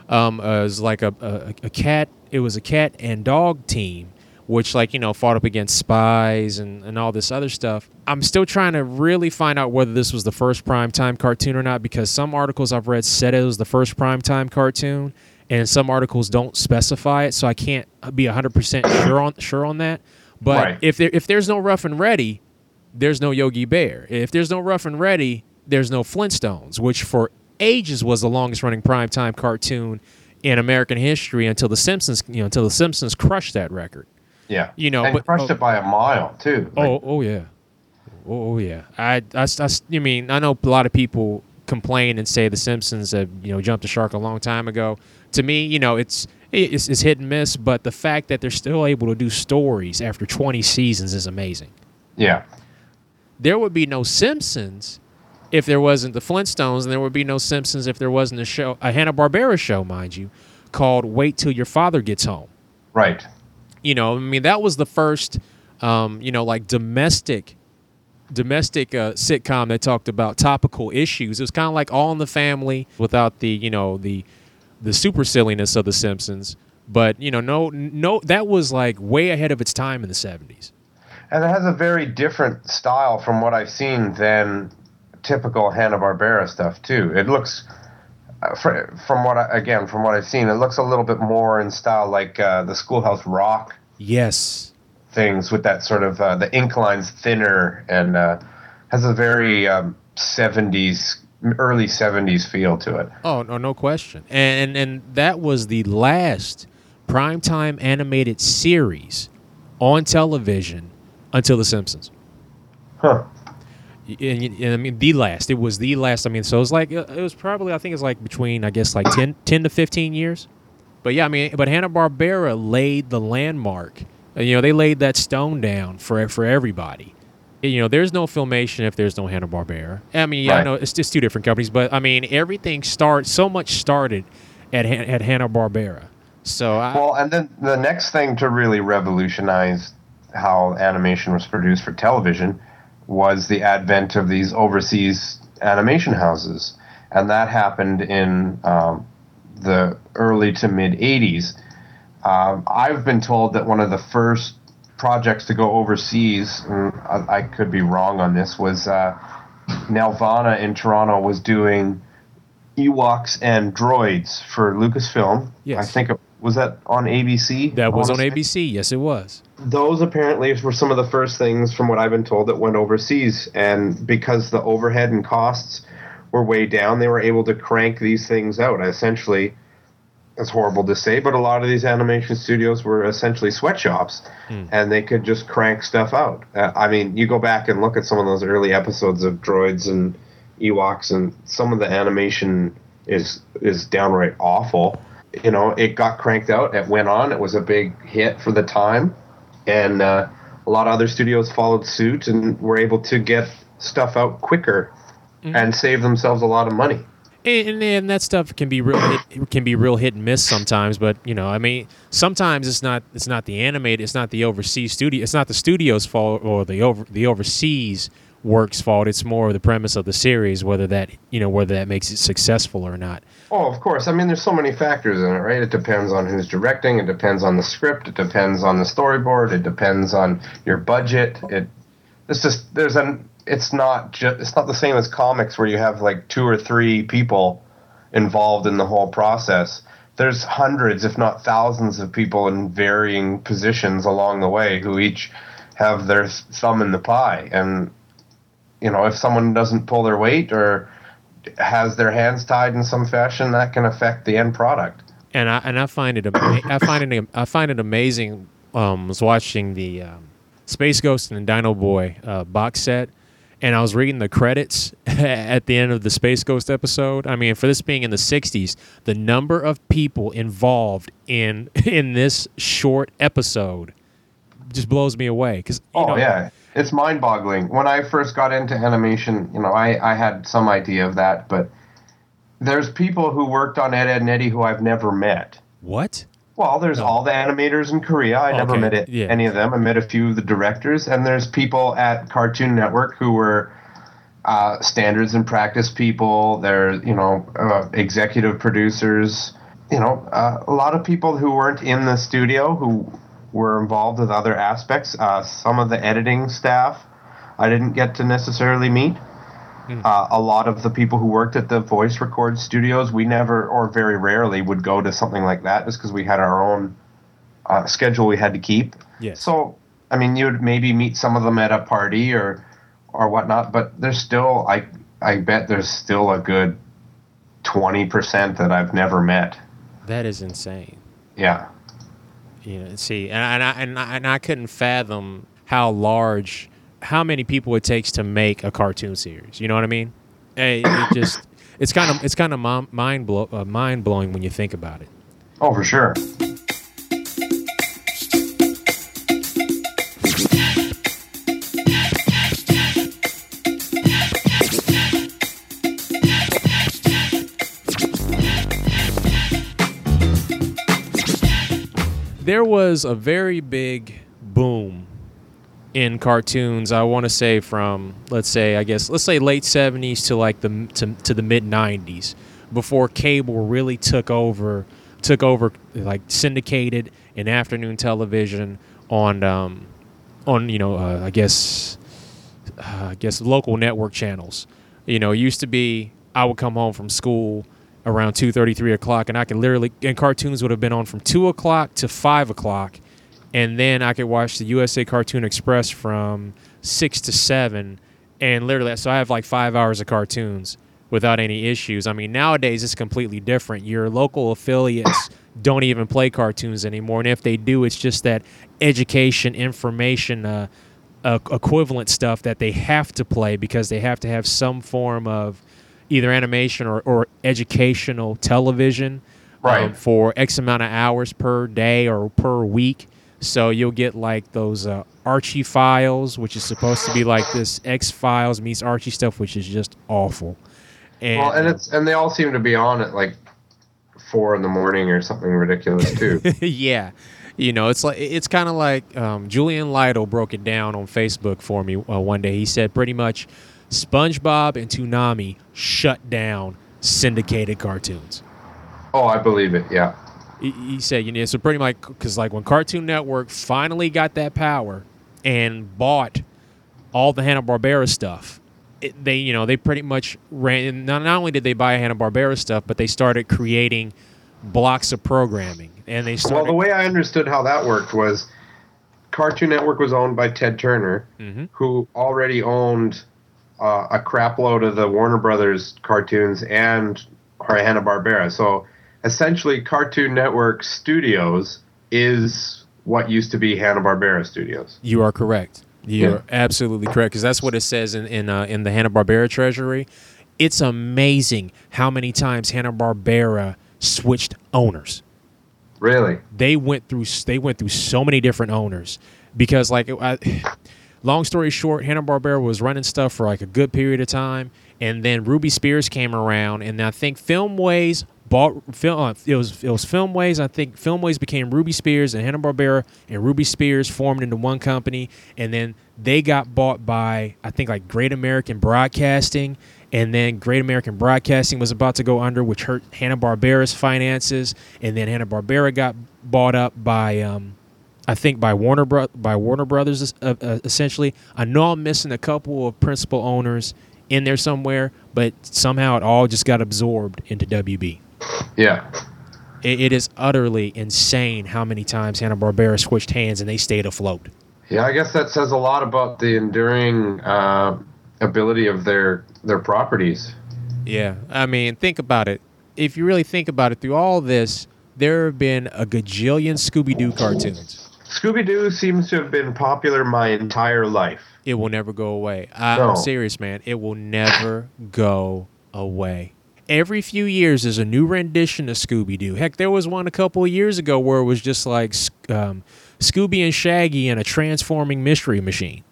um, uh, it was like a, a, a cat. It was a cat and dog team, which like you know fought up against spies and, and all this other stuff. I'm still trying to really find out whether this was the first primetime cartoon or not because some articles I've read said it was the first primetime cartoon, and some articles don't specify it, so I can't be 100% sure on sure on that. But right. if there if there's no Rough and Ready, there's no Yogi Bear. If there's no Rough and Ready, there's no Flintstones, which for ages was the longest running primetime cartoon in American history until the Simpsons, you know, until the Simpsons crushed that record. Yeah. You know, and but- crushed oh- it by a mile too. Like, Oh, oh yeah, oh, oh yeah. I, I, I, you mean I know a lot of people complain and say the Simpsons have you know jumped the shark a long time ago. To me, you know, it's it's, it's hit and miss, but the fact that they're still able to do stories after 20 seasons is amazing. yeah. There would be no Simpsons if there wasn't the Flintstones, and there would be no Simpsons if there wasn't a show, a Hanna Barbera show, mind you, called "Wait Till Your Father Gets Home." Right. you know i mean that was the first um, you know like domestic domestic uh, sitcom that talked about topical issues it was kind of like all in the family without the you know the the super silliness of the simpsons but you know no no that was like way ahead of its time in the 70s And it has a very different style from what I've seen than typical Hanna Barbera stuff too. It looks, uh, from what I, again from what I've seen, it looks a little bit more in style like uh, the Schoolhouse Rock yes things with that sort of uh, the ink lines thinner and uh, has a very um, 70s early 70s feel to it. oh no no question and and that was the last primetime animated series on television until the simpsons Huh. And, and I mean the last. It was the last. I mean, so it was like it was probably I think it's like between I guess like 10, 10 to fifteen years. But yeah, I mean, but Hanna Barbera laid the landmark. Uh, You know, they laid that stone down for for everybody. You know, there's no filmation if there's no Hanna Barbera. I mean, yeah, I know it's just two different companies, but I mean, everything starts so much started at at Hanna Barbera. So I, Well, and then the next thing to really revolutionize how animation was produced for television was the advent of these overseas animation houses, and that happened in um, the early to mid '80s. Um, I've been told that one of the first projects to go overseas, and I, I could be wrong on this, was uh, Nelvana in Toronto was doing Ewoks and droids for Lucasfilm. Yes. I think it was that on ABC. that was on? ABC. Yes, it was. Those apparently were some of the first things, from what I've been told, that went overseas. And because the overhead and costs were way down, they were able to crank these things out. Essentially, it's horrible to say, but a lot of these animation studios were essentially sweatshops, and they could just crank stuff out. Uh, I mean, you go back and look at some of those early episodes of Droids and Ewoks, and some of the animation is is downright awful. You know, it got cranked out. It went on. It was a big hit for the time, and uh, a lot of other studios followed suit and were able to get stuff out quicker and save themselves a lot of money. and, and, and that stuff can be real hit, can be real hit and miss sometimes but you know i mean sometimes it's not it's not the animated it's not the overseas studio it's not the studio's fault or the over the overseas work's fault it's more the premise of the series whether that you know whether that makes it successful or not Oh, of course. I mean, there's so many factors in it, right? It depends on who's directing. It depends on the script. It depends on the storyboard. It depends on your budget. It. It's just there's an. It's not just. It's not the same as comics where you have like two or three people involved in the whole process. There's hundreds, if not thousands, of people in varying positions along the way who each have their thumb in the pie. And you know, if someone doesn't pull their weight or has their hands tied in some fashion, that can affect the end product. and I and I find it ama- I find it I find it amazing. Um, was watching the um, Space Ghost and Dino Boy uh, box set, and I was reading the credits at the end of the Space Ghost episode. I mean, for this being in the '60s, the number of people involved in in this short episode just blows me away. Because Oh yeah, it's mind-boggling. When I first got into animation, you know, I I had some idea of that, but there's people who worked on Ed, Edd and Eddy who I've never met. what? Well, there's all the animators in Korea. I never Okay, met it, yeah. any of them. I met a few of the directors, and there's people at Cartoon Network who were uh, standards and practice people. They're you know uh, executive producers. You know, uh, a lot of people who weren't in the studio who were involved with other aspects. Uh, some of the editing staff I didn't get to necessarily meet. Uh, a lot of the people who worked at the voice record studios, we never or very rarely would go to something like that just because we had our own uh, schedule we had to keep. Yes. So, I mean, you would maybe meet some of them at a party or or whatnot, but there's still, I I bet there's still a good twenty percent that I've never met That is insane. Yeah. You know, see, and, I and I, and I couldn't fathom how large, how many people it takes to make a cartoon series. You know what I mean? It, it just, it's kind of it's kind of mind blow, uh, mind blowing when you think about it. Oh, for sure. There was a very big boom in cartoons. I want to say from let's say I guess let's say late '70s to like the to, to the mid '90s before cable really took over took over like syndicated and afternoon television on um, on you know uh, I guess uh, I guess local network channels. You know, it used to be I would come home from school around 2.30 3 o'clock and i could literally and cartoons would have been on from 2 o'clock to 5 o'clock and then i could watch the usa cartoon express from 6 to 7 and literally so i have like five hours of cartoons without any issues. I mean nowadays it's completely different. Your local affiliates don't even play cartoons anymore and if they do it's just that education information uh, uh, equivalent stuff that they have to play because they have to have some form of either animation or, or educational television right. um, for X amount of hours per day or per week. So you'll get like those uh, Archie files, which is supposed to be like this X Files meets Archie stuff, which is just awful. And, well, and it's and they all seem to be on at like four in the morning or something ridiculous too. yeah, you know, it's like it's kind of like um, Julian Lytle broke it down on Facebook for me uh, one day. He said pretty much SpongeBob and Toonami shut down syndicated cartoons. Oh, I believe it. Yeah. He, he said, you know, so pretty much because like when Cartoon Network finally got that power and bought all the Hanna Barbera stuff, it, they you know they pretty much ran. Not, not only did they buy Hanna Barbera stuff, but they started creating blocks of programming, and they started. Well, the way I understood how that worked was Cartoon Network was owned by Ted Turner, mm-hmm. who already owned uh, a crapload of the Warner Brothers cartoons and Hanna Barbera. So essentially, Cartoon Network Studios is what used to be Hanna Barbera Studios. You are correct. You're yeah. absolutely correct because that's what it says in in, uh, in the Hanna Barbera Treasury. It's amazing how many times Hanna Barbera switched owners. Really? They went through they went through so many different owners because like I, long story short, Hanna Barbera was running stuff for like a good period of time, and then Ruby Spears came around, and I think Filmways bought film. Uh, it was it was Filmways. I think Filmways became Ruby Spears, and Hanna Barbera and Ruby Spears formed into one company, and then they got bought by I think like Great American Broadcasting, and then Great American Broadcasting was about to go under, which hurt Hanna Barbera's finances, and then Hanna Barbera got bought up by. Um, I think by Warner Bro- by Warner Brothers uh, uh, essentially. I know I'm missing a couple of principal owners in there somewhere, but somehow it all just got absorbed into WB. Yeah. It, it is utterly insane how many times Hanna Barbera switched hands and they stayed afloat. Yeah, I guess that says a lot about the enduring uh, ability of their their properties. Yeah, I mean, think about it. If you really think about it, through all this, there have been a gajillion Scooby Doo cartoons. Scooby Doo seems to have been popular my entire life. It will never go away. No. I'm serious, man. It will never go away. Every few years, there's a new rendition of Scooby Doo. Heck, there was one a couple of years ago where it was just like um, Scooby and Shaggy and a transforming mystery machine.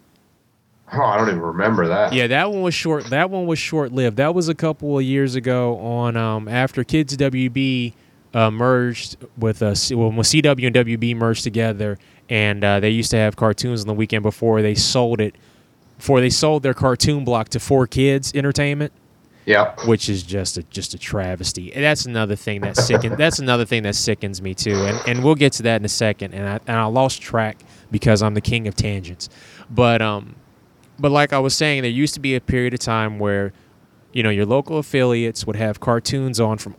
Oh, I don't even remember that. Yeah, that one was short. That one was short lived. That was a couple of years ago on um, after Kids WB uh, merged with uh, well, when CW and WB merged together, and uh, they used to have cartoons on the weekend before they sold it, before they sold their cartoon block to 4Kids Entertainment. Yeah, which is just a just a travesty. And that's another thing that sickens. that's another thing that sickens me too. And and we'll get to that in a second. And I and I lost track because I'm the king of tangents. But um, but like I was saying, there used to be a period of time where, you know, your local affiliates would have cartoons on from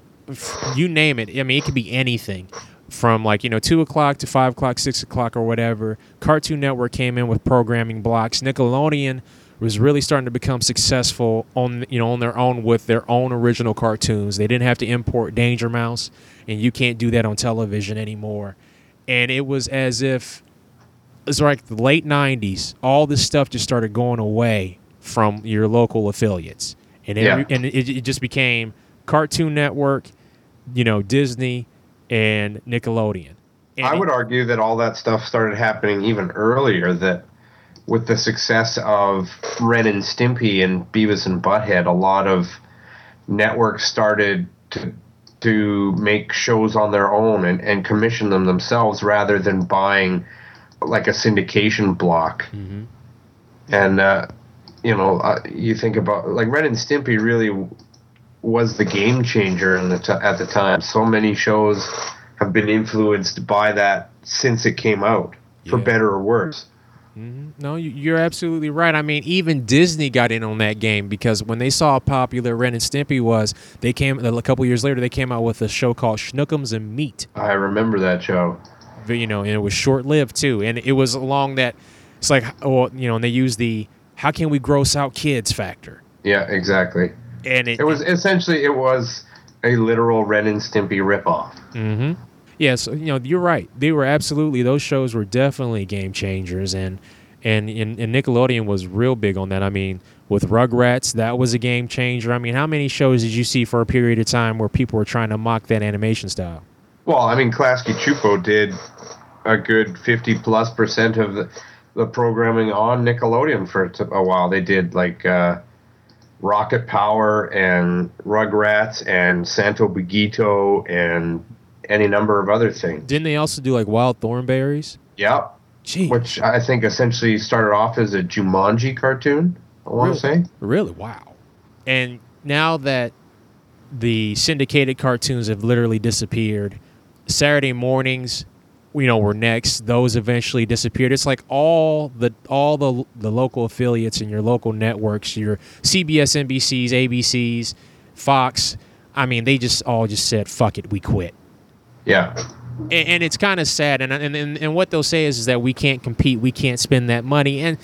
you name it. I mean, it could be anything from like you know two o'clock to five o'clock, six o'clock, or whatever. Cartoon Network came in with programming blocks. Nickelodeon was really starting to become successful on you know on their own with their own original cartoons. They didn't have to import Danger Mouse, and you can't do that on television anymore. And it was as if it's like the late '90s. All this stuff just started going away from your local affiliates, and it, Yeah. and it, it just became Cartoon Network, you know, Disney, and Nickelodeon. And I would argue that all that stuff started happening even earlier. That with the success of Ren and Stimpy and Beavis and Butthead, a lot of networks started to to make shows on their own and, and commission them themselves rather than buying like a syndication block. Mhm. And uh, you know, uh, you think about like Ren and Stimpy really was the game changer in the t- at the time. So many shows have been influenced by that since it came out, for better or worse. Mhm. No, you- you're absolutely right. I mean, even Disney got in on that game because when they saw how popular Ren and Stimpy was, they came a couple years later. They came out with a show called Shnookums and Meat. I remember that show. But, You know, and it was short lived too, and it was along that. It's like, well, you know, and they used the "how can we gross out kids" factor, Yeah, exactly. And it, It was essentially it was a literal Ren and Stimpy ripoff. Mm-hmm. Yes, you know you're right. They were absolutely those shows were definitely game changers, and and and, and Nickelodeon was real big on that. I mean, with Rugrats, that was a game changer. I mean, how many shows did you see for a period of time where people were trying to mock that animation style? Well, I mean, Klasky Csupo did a good fifty plus percent of the, the programming on Nickelodeon for a while. They did like uh, Rocket Power and Rugrats and Santo Bugito and any number of other things. Didn't they also do like Wild Thornberrys? Yep, Gee, which I think essentially started off as a Jumanji cartoon. I want to Really? say. Really? Wow. And now that the syndicated cartoons have literally disappeared, Saturday mornings, you know, were next. Those eventually disappeared. It's like all the all the the local affiliates and your local networks, your CBS, NBCs, ABCs, Fox. I mean, they just all just said, "Fuck it, we quit." Yeah, and, and it's kind of sad. And, and and and what they'll say is, is that we can't compete, we can't spend that money, and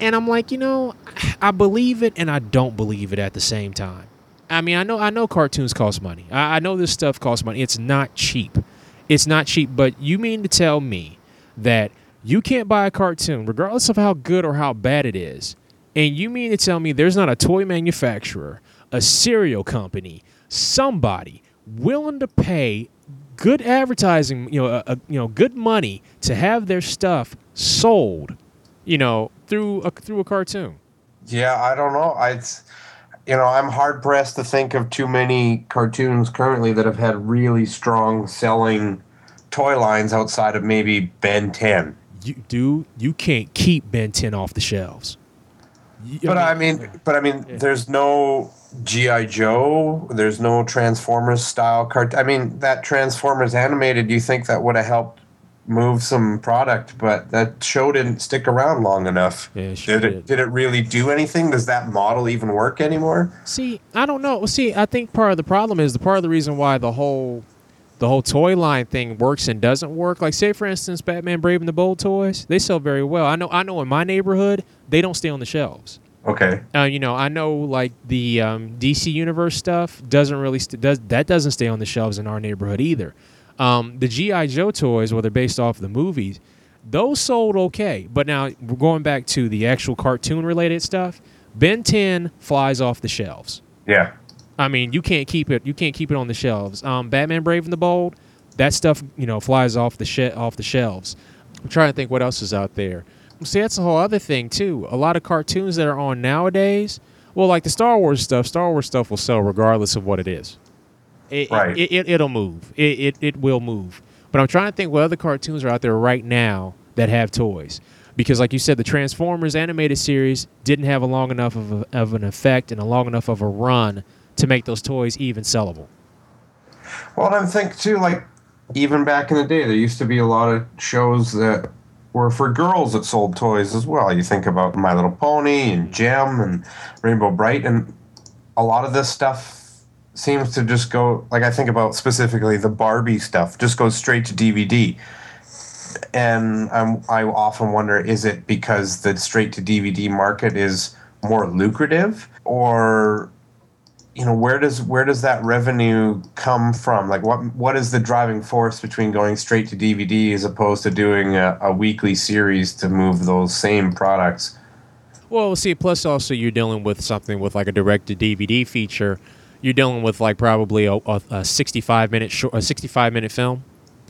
and I'm like, you know, I believe it and I don't believe it at the same time. I mean, I know I know cartoons cost money. I, I know this stuff costs money. It's not cheap. It's not cheap. But you mean to tell me that you can't buy a cartoon, regardless of how good or how bad it is, and you mean to tell me there's not a toy manufacturer, a cereal company, somebody willing to pay good advertising, you know, a, you know, good money to have their stuff sold, you know, through a, through a cartoon. Yeah, I don't know. I, you know, I'm hard pressed to think of too many cartoons currently that have had really strong selling toy lines outside of maybe Ben 10. You do you can't keep Ben 10 off the shelves. You- But I mean, but I mean, there's no GI Joe. There's no Transformers style cart. I mean, that Transformers animated. Do you think that would have helped move some product, but that show didn't stick around long enough. Yeah, sure did it? did. Did it really do anything? Does that model even work anymore? See, I don't know. Well, See, I think part of the problem is the part of the reason why the whole the whole toy line thing works and doesn't work. Like, say for instance, Batman Brave and the Bold toys, they sell very well. I know. I know in my neighborhood, they don't stay on the shelves. Okay. Uh, you know, I know like the um, DC Universe stuff doesn't really st- does that doesn't stay on the shelves in our neighborhood either. Um, the GI Joe toys, well, they're based off the movies. Those sold okay, but now we're going back to the actual cartoon related stuff. Ben 10 flies off the shelves. Yeah. I mean, you can't keep it. You can't keep it on the shelves. Um, Batman Brave and the Bold, that stuff you know flies off the she- off the shelves. I'm trying to think what else is out there. See, that's a whole other thing too. A lot of cartoons that are on nowadays, well, like the Star Wars stuff. Star Wars stuff will sell regardless of what it is. It, Right. It, it, it'll move. It, it it will move. But I'm trying to think what other cartoons are out there right now that have toys. Because, like you said, the Transformers animated series didn't have a long enough of, a, of an effect and a long enough of a run to make those toys even sellable. Well, I think too, like even back in the day, there used to be a lot of shows that were for girls that sold toys as well. You think about My Little Pony and Jem and Rainbow Brite, and a lot of this stuff seems to just go. Like I think about specifically the Barbie stuff, just goes straight to DVD. And I'm, I often wonder, is it because the straight to DVD market is more lucrative or you know where does where does that revenue come from like what what is the driving force between going straight to dvd as opposed to doing a, a weekly series to move those same products Well, see, plus also you're dealing with something with like a direct to DVD feature. You're dealing with like probably a, a, a 65 minute short, a 65 minute film.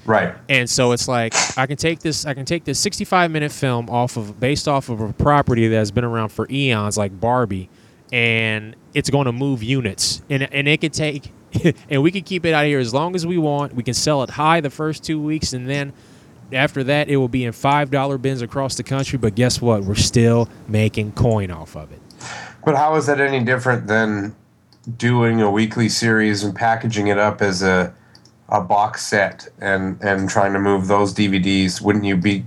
right And so it's like I can take this I can take this 65 minute film off of based off of a property that's been around for eons like Barbie and it's going to move units and and it could take and we can keep it out here as long as we want. We can sell it high the first 2 weeks and then after that it will be in $5 bins across the country, but guess what? We're still making coin off of it. but how is that any different than doing a weekly series and packaging it up as a a box set and and trying to move those dvds wouldn't you be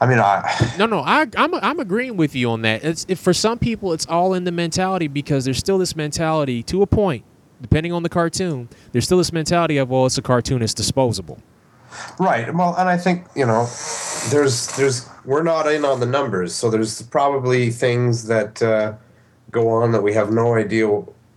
i mean i No, no, I, I'm I'm agreeing with you on that. It's if for some people it's all in the mentality because there's still this mentality to a point, depending on the cartoon. There's still this mentality of well, it's a cartoon, it's disposable. Right. Well, and I think you know, there's there's we're not in on the numbers, so there's probably things that uh, go on that we have no idea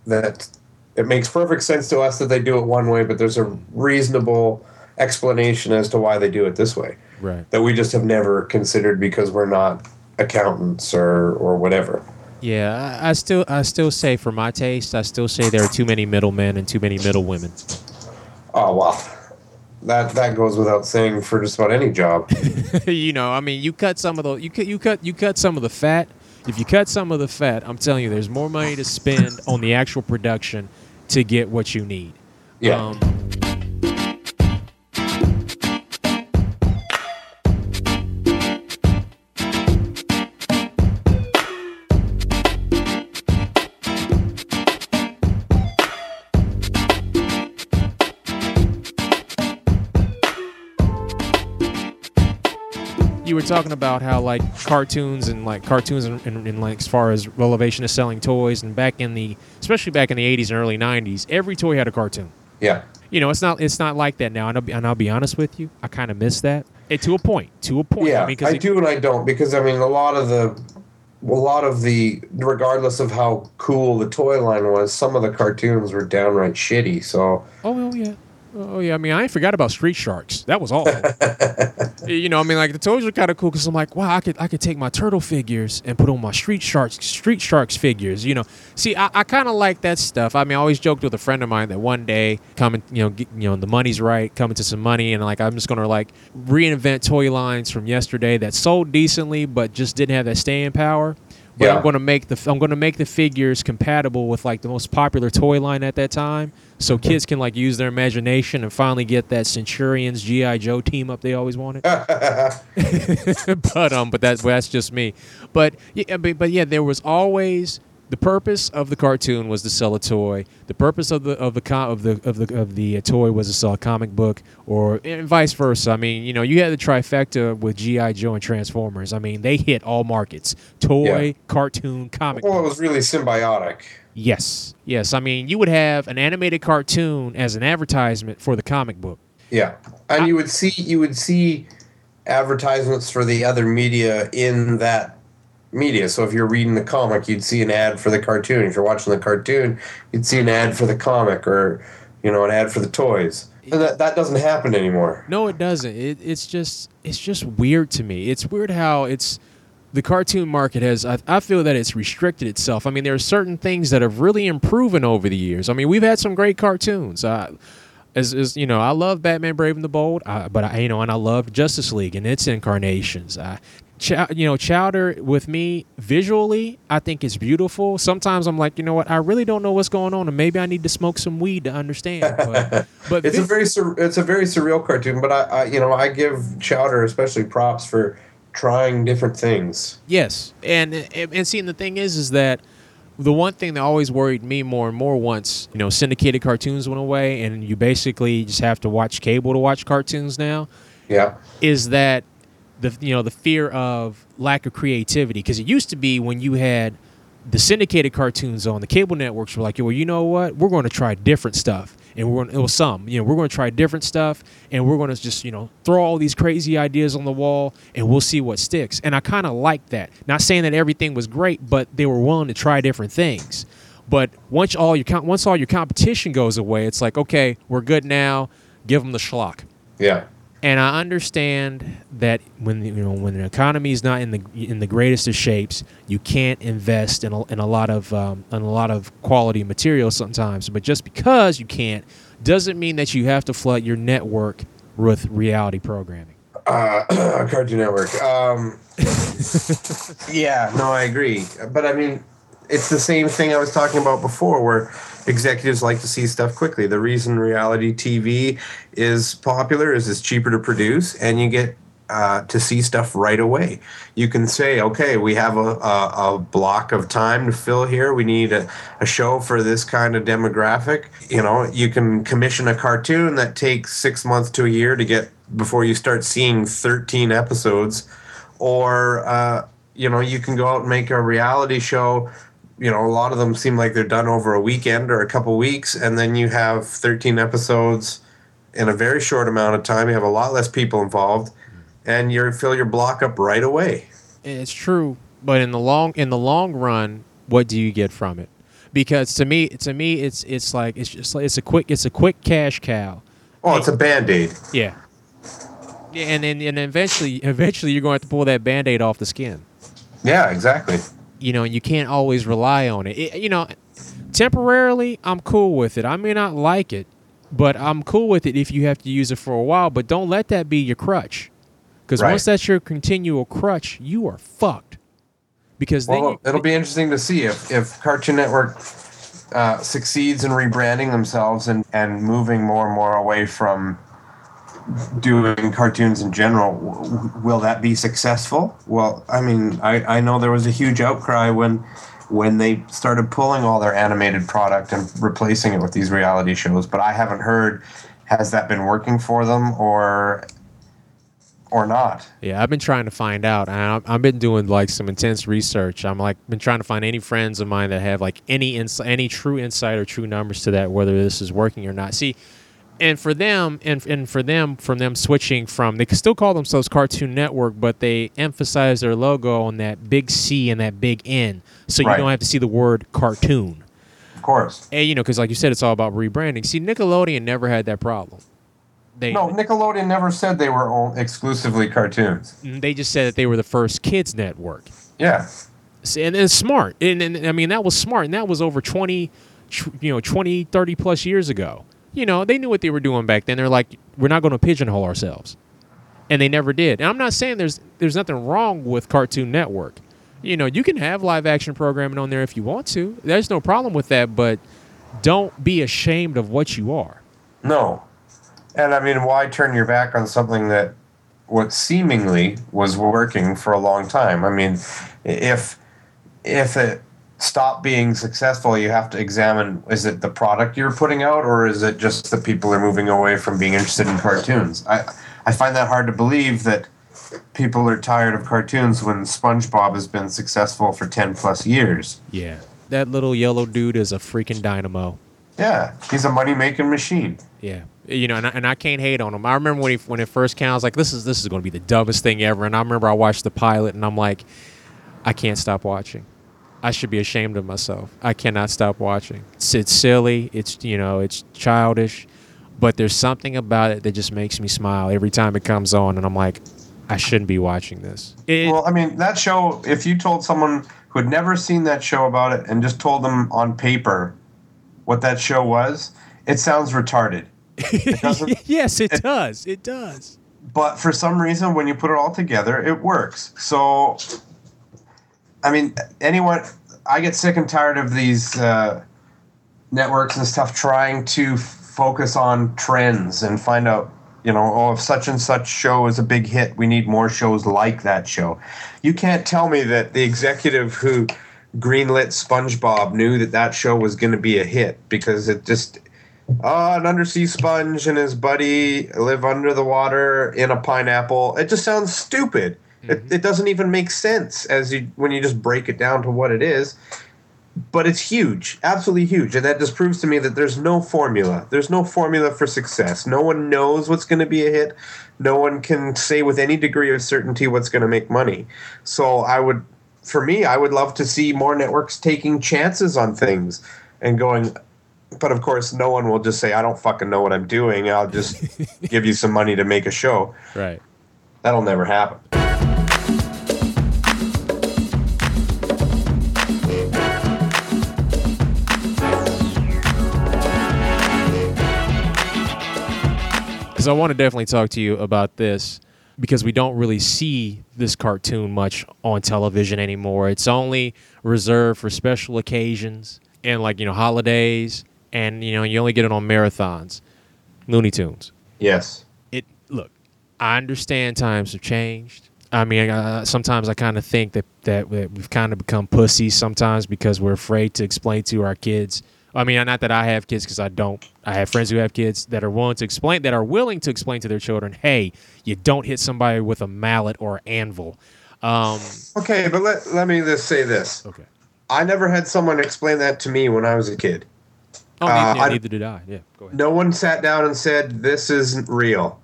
that it makes perfect sense to us that they do it one way, but there's a reasonable explanation as to why they do it this way Right. that we just have never considered because we're not accountants or or whatever. Yeah, I, I still I still say for my taste, I still say there are too many middlemen and too many middle women. Oh well, that that goes without saying for just about any job. you know, I mean, you cut some of the you cut you cut you cut some of the fat. If you cut some of the fat, I'm telling you, there's more money to spend on the actual production to get what you need. Yeah. Um, talking about how like cartoons and like cartoons and, and, and like as far as relevation of selling toys and back in the especially back in the 80s and early 90s every toy had a cartoon yeah. you know it's not it's not like that now and i'll be, and I'll be honest with you i kind of miss that it, to a point to a point Yeah, i mean I it- do and I don't because I mean a lot of the, a lot of the, regardless of how cool the toy line was, some of the cartoons were downright shitty. So Oh well, yeah. Oh yeah. I mean, I ain't forgot about Street Sharks. That was awful. you know, I mean, like the toys are kind of cool because I'm like, wow, I could I could take my turtle figures and put on my Street Sharks Street Sharks figures. You know, see, I, I kind of like that stuff. I mean, I always joked with a friend of mine that one day coming, you know, get, you know, the money's right, coming to some money, and like I'm just gonna like reinvent toy lines from yesterday that sold decently but just didn't have that staying power. But Yeah. I'm going to make the I'm going to make the figures compatible with like the most popular toy line at that time, so kids can like use their imagination and finally get that Centurions GI Joe team up they always wanted. but um, but that's that's just me. But yeah, but, but yeah, there was always the purpose of the cartoon was to sell a toy. The purpose of the of the co- of the of the of the uh, toy was to sell a comic book, or and vice versa. I mean, you know, you had the trifecta with GI Joe and Transformers. I mean, they hit all markets: toy, Yeah. cartoon, comic. well, it was really symbiotic. Yes, yes. I mean, you would have an animated cartoon as an advertisement for the comic book. Yeah, and you would see you would see advertisements for the other media in that media. So if you're reading the comic, you'd see an ad for the cartoon. If you're watching the cartoon, you'd see an ad for the comic, or you know, an ad for the toys. And that that doesn't happen anymore. No, it doesn't. It, it's just it's just weird to me. It's weird how it's the cartoon market has. I, I feel that it's restricted itself. I mean, there are certain things that have really improved over the years. I mean, we've had some great cartoons. Uh, as, as you know, I love Batman: Brave and the Bold, uh, but I, you know, and I love Justice League and its incarnations. Uh, Chow, you know, Chowder with me visually, I think it's beautiful. Sometimes I'm like, you know what, I really don't know what's going on, and maybe I need to smoke some weed to understand. But, but It's a very sur- it's a very surreal cartoon, but I, I you know I give Chowder especially props for trying different things. Yes, and and, seeing the thing is, is that the one thing that always worried me more and more once you know syndicated cartoons went away, and you basically just have to watch cable to watch cartoons now, Yeah, is that the you know the fear of lack of creativity because it used to be when you had the syndicated cartoons on the cable networks were like, well, you know what? We're going to try different stuff, and we're going. to, It was some, you know, we're going to try different stuff, and we're going to just, you know, throw all these crazy ideas on the wall, and we'll see what sticks. And I kind of like that. Not saying that everything was great, but they were willing to try different things. But once all your once all your competition goes away, it's like, okay, we're good now. Give them the schlock. Yeah. And I understand that when you know when the economy is not in the in the greatest of shapes, you can't invest in a, in a lot of um, in a lot of quality material sometimes. But just because you can't doesn't mean that you have to flood your network with reality programming. Uh, Cartoon Network. Um, yeah, no, I agree. But I mean, it's the same thing I was talking about before, where executives like to see stuff quickly. The reason reality TV is popular is it's cheaper to produce, and you get uh, to see stuff right away. You can say, okay, we have a, a, a block of time to fill here. We need a, a show for this kind of demographic. You know, you can commission a cartoon that takes six months to a year to get before you start seeing 13 episodes. Or, uh, you know, you can go out and make a reality show you know, a lot of them seem like they're done over a weekend or a couple weeks, and then you have 13 episodes in a very short amount of time. You have a lot less people involved, and you fill your block up right away. It's true, but in the long in the long run, what do you get from it? Because to me, to me, it's it's like it's just like it's a quick it's a quick cash cow. Oh, it's a band aid. Yeah. Yeah, and then and eventually eventually you're going to have to pull that band aid off the skin. Yeah, exactly. You know, and you can't always rely on it. it. You know, temporarily I'm cool with it. I may not like it, but I'm cool with it if you have to use it for a while. But don't let that be your crutch, because Right. once that's your continual crutch, you are fucked. Because then Well, you, it'll be interesting to see if, if Cartoon Network uh, succeeds in rebranding themselves and, and moving more and more away from doing cartoons in general. Will that be successful? Well, I mean, I, I know there was a huge outcry when when they started pulling all their animated product and replacing it with these reality shows, but I haven't heard has that been working for them or or not. Yeah, I've been trying to find out, I've, I've been doing like some intense research. I'm like been trying to find any friends of mine that have like any ins- any true insight or true numbers to that, whether this is working or not. See, and for them, and and for them, from them switching from they still call themselves Cartoon Network, but they emphasize their logo on that big C and that big N, so you don't have to see the word cartoon. Of course. And you know, because like you said, it's all about rebranding. See, Nickelodeon never had that problem. They No, Nickelodeon never said they were all exclusively cartoons. Mm, they just said that they were the first kids network. Yeah. S- and it's smart and, and i mean that was smart and that was over 20 you know 20 30 plus years ago you know they knew what they were doing back then. They're like we're not going to pigeonhole ourselves. And they never did. And i'm not saying there's there's nothing wrong with cartoon network. You know you can have live action programming on there if you want to. There's no problem with that but don't be ashamed of what you are. No. And I mean, why turn your back on something that what seemingly was working for a long time? I mean, if if it stopped being successful, you have to examine is it the product you're putting out or is it just that people are moving away from being interested in cartoons? I I find that hard to believe that people are tired of cartoons when SpongeBob has been successful for 10 plus years. yeah that little yellow dude is a freaking dynamo Yeah, he's a money making machine. Yeah, you know, and I, and I can't hate on him. I remember when he when it first came, out, I was like, "This is this is going to be the dumbest thing ever." And I remember I watched the pilot, and I'm like, "I can't stop watching. I should be ashamed of myself. I cannot stop watching. It's, it's silly. It's you know, it's childish, but there's something about it that just makes me smile every time it comes on, and I'm like, I shouldn't be watching this. It, Well, I mean, that show, if you told someone who had never seen that show about it and just told them on paper what that show was, it sounds retarded. doesn't- yes, it does. It does. But for some reason, when you put it all together, it works. So, I mean, anyone, I get sick and tired of these uh, networks and stuff trying to focus on trends and find out, you know, oh, if such and such show is a big hit, we need more shows like that show. You can't tell me that the executive who greenlit SpongeBob knew that that show was going to be a hit because it just. Oh, an undersea sponge and his buddy live under the water in a pineapple. It just sounds stupid. It, mm-hmm. it doesn't even make sense as you when you just break it down to what it is. but it's huge, absolutely huge, and that just proves to me that there's no formula. There's no formula for success. No one knows what's going to be a hit. No one can say with any degree of certainty what's going to make money. So I would, for me, I would love to see more networks taking chances on things and going. But of course, no one will just say, "I don't fucking know what I'm doing. I'll just give you some money to make a show." Right. That'll never happen. Because I want to definitely talk to you about this because we don't really see this cartoon much on television anymore. It's only reserved for special occasions and like you know holidays, and you know you only get it on marathons. Looney Tunes. Yes. It look, I understand times have changed. I mean, uh, sometimes I kind of think that that we've kind of become pussies sometimes because we're afraid to explain to our kids I mean, not that I have kids because I don't. I have friends who have kids that are willing to explain, that are willing to explain to their children, "Hey, you don't hit somebody with a mallet or anvil." Um, okay, but let let me just say this. Okay. I never had someone explain that to me when I was a kid. Oh, neither, uh, neither did I. Yeah, go ahead. No one sat down and said, "This isn't real."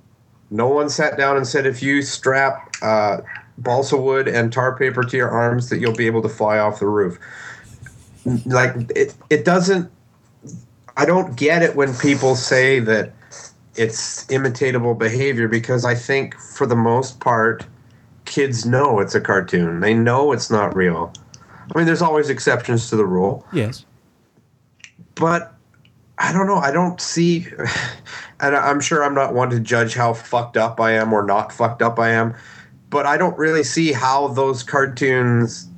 No one sat down and said, "If you strap uh, balsa wood and tar paper to your arms, that you'll be able to fly off the roof." Like it, it doesn't I don't get it when people say that it's imitatable behavior because I think for the most part, kids know it's a cartoon. They know it's not real. I mean, there's always exceptions to the rule. Yes. But I don't know. I don't see, and I'm sure I'm not one to judge how fucked up I am or not fucked up I am, but I don't really see how those cartoons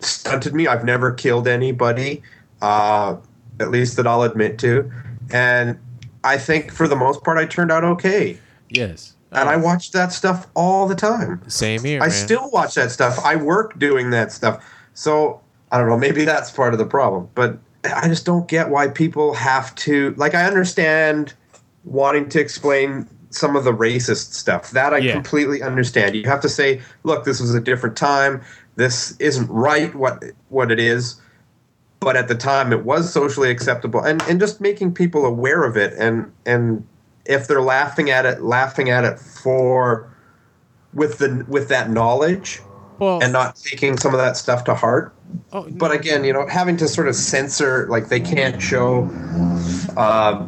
stunted me. I've never killed anybody. Uh, at least that I'll admit to. And I think for the most part, I turned out okay. Yes. And I watch that stuff all the time. Same here. I man. still watch that stuff. I work doing that stuff. So I don't know. Maybe that's part of the problem. But I just don't get why people have to. Like, I understand wanting to explain some of the racist stuff. That I yeah. completely understand. You have to say, look, this was a different time. This isn't right. What what it is but at the time it was socially acceptable and, and just making people aware of it and and if they're laughing at it laughing at it for with the with that knowledge well, and not taking some of that stuff to heart oh, no. but again you know having to sort of censor like they can't show uh,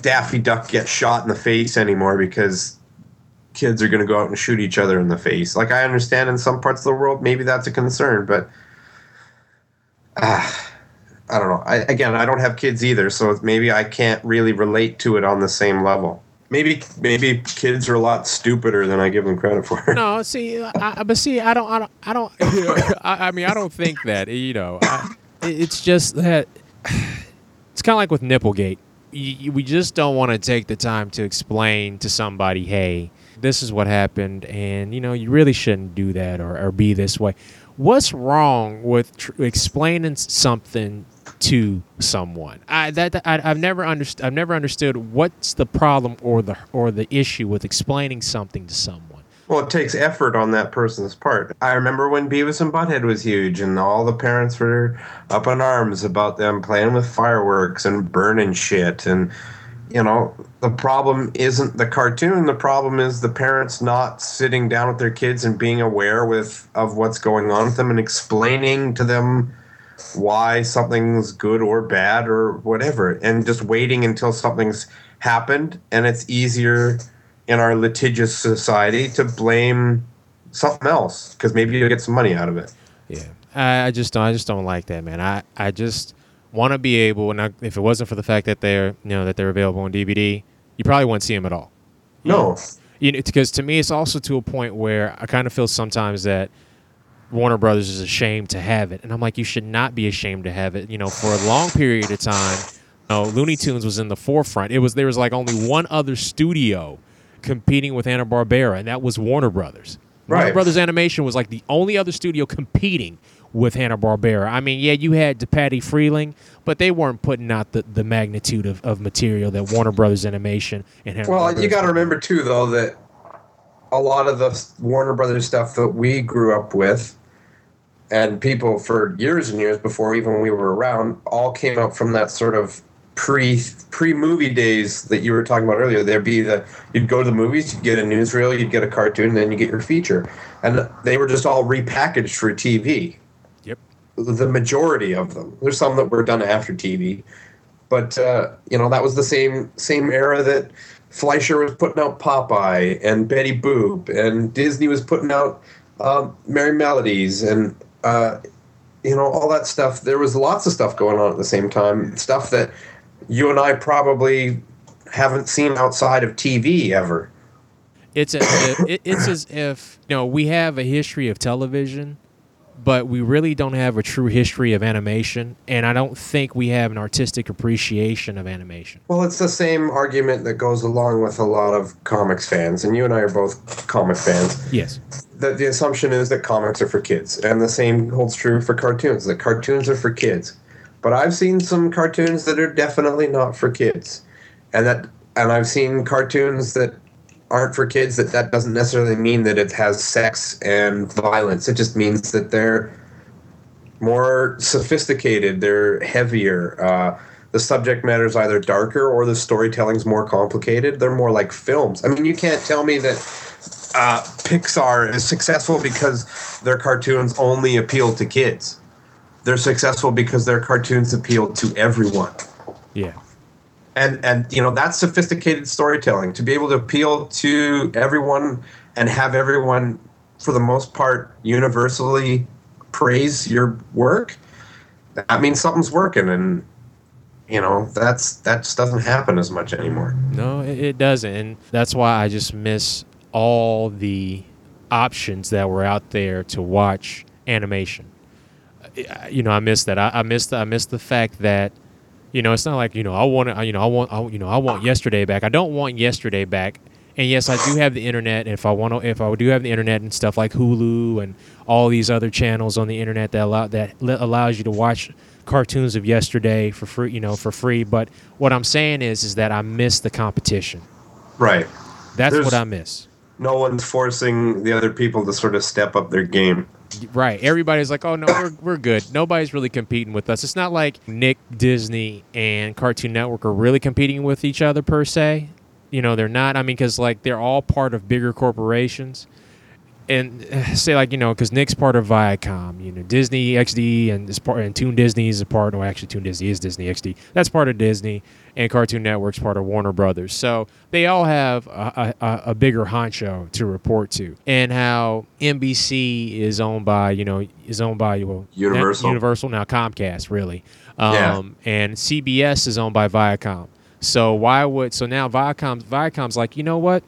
daffy duck get shot in the face anymore because kids are going to go out and shoot each other in the face like i understand in some parts of the world maybe that's a concern but uh, I don't know. I, again, I don't have kids either, so maybe I can't really relate to it on the same level. Maybe maybe kids are a lot stupider than I give them credit for. No, see, I, but see, I don't, I don't, I don't. I, mean, I don't think that. You know, I, it's just that it's kind of like with Nipplegate. We just don't want to take the time to explain to somebody, hey, this is what happened, and you know, you really shouldn't do that or, or be this way. What's wrong with tr- explaining something to someone. I that I, have never understood. I've never understood what's the problem or the or the issue with explaining something to someone. Well, it takes effort on that person's part. I remember when Beavis and Butthead was huge, and all the parents were up in arms about them playing with fireworks and burning shit. And you know, the problem isn't the cartoon. The problem is the parents not sitting down with their kids and being aware with of what's going on with them and explaining to them why something's good or bad or whatever, and just waiting until something's happened. And it's easier in our litigious society to blame something else because maybe you'll get some money out of it. Yeah, I, I just don't. I just don't like that, man. I I just want to be able, and I, if it wasn't for the fact that they're you know that they're available on DVD, you probably wouldn't see them at all. No. You know, because to me, it's also to a point where I kind of feel sometimes that Warner Brothers is ashamed to have it. And I'm like, you should not be ashamed to have it. You know, for a long period of time, you know, Looney Tunes was in the forefront. It was there was like only one other studio competing with Hanna Barbera, and that was Warner Brothers. Right. Warner Brothers Animation was like the only other studio competing with Hanna Barbera. I mean, yeah, you had Patty Freleng, but they weren't putting out the, the magnitude of, of material that Warner Brothers Animation and Hanna. Well, you got to remember too, though, that a lot of the Warner Brothers stuff that we grew up with and people for years and years before even we were around all came out from that sort of pre pre movie days that you were talking about earlier. There'd be the you'd go to the movies, you'd get a newsreel, you'd get a cartoon, and then you get your feature, and they were just all repackaged for TV. Yep. The majority of them. There's some that were done after TV, but uh, you know that was the same same era that Fleischer was putting out Popeye and Betty Boop, and Disney was putting out um, Merrie Melodies and uh, you know all that stuff. There was lots of stuff going on at the same time. Stuff that you and I probably haven't seen outside of TV ever. It's as if, it's as if you know we have a history of television, but we really don't have a true history of animation, and I don't think we have an artistic appreciation of animation. Well, it's the same argument that goes along with a lot of comics fans, and you and I are both comic fans. Yes. That the assumption is that comics are for kids, and the same holds true for cartoons. That cartoons are for kids, but I've seen some cartoons that are definitely not for kids, and that and I've seen cartoons that aren't for kids. That that doesn't necessarily mean that it has sex and violence. It just means that they're more sophisticated. They're heavier. Uh, the subject matter is either darker or the storytelling's more complicated. They're more like films. I mean, you can't tell me that uh, Pixar is successful because their cartoons only appeal to kids. They're successful because their cartoons appeal to everyone. Yeah. And and you know that's sophisticated storytelling to be able to appeal to everyone and have everyone, for the most part, universally praise your work. That means something's working, and you know that's that just doesn't happen as much anymore. No, it, it doesn't, and that's why I just miss all the options that were out there to watch animation. You know, I miss that. I, I miss the, I miss the fact that, you know, it's not like you know I want to, you know, I want, I, you know, I want yesterday back. I don't want yesterday back. And yes, I do have the internet. And if I want to, if I do have the internet and stuff like Hulu and all these other channels on the internet that allow that allows you to watch cartoons of yesterday for free, you know, for free. But what I'm saying is, is that I miss the competition. Right. That's There's- what I miss. No one's forcing the other people to sort of step up their game. Right. Everybody's like, oh no, we're we're good. Nobody's really competing with us. It's not like Nick Disney and Cartoon Network are really competing with each other per se. You know, they're not. I mean, because like they're all part of bigger corporations. And say like you know, because Nick's part of Viacom, you know, Disney XD and is part and Toon Disney is a part. No, actually, Toon Disney is Disney XD. That's part of Disney, and Cartoon Network's part of Warner Brothers. So they all have a, a, a bigger honcho to report to, and how NBC is owned by you know is owned by well Universal. Universal now Comcast really, um, Yeah. and CBS is owned by Viacom. So why would so now Viacom Viacom's like you know what?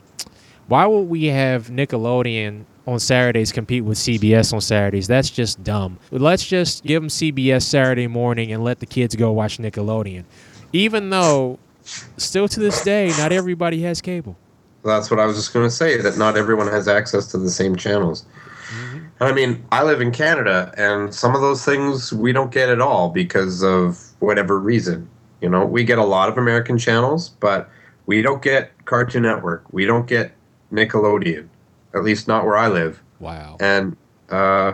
Why would we have Nickelodeon on Saturdays compete with CBS on Saturdays? That's just dumb. Let's just give them CBS Saturday morning and let the kids go watch Nickelodeon. Even though, still to this day, not everybody has cable. That's what I was just going to say. That not everyone has access to the same channels. And I mean, I live in Canada, and some of those things we don't get at all because of whatever reason. You know, we get a lot of American channels, but we don't get Cartoon Network. We don't get Nickelodeon, at least not where I live. Wow. And uh,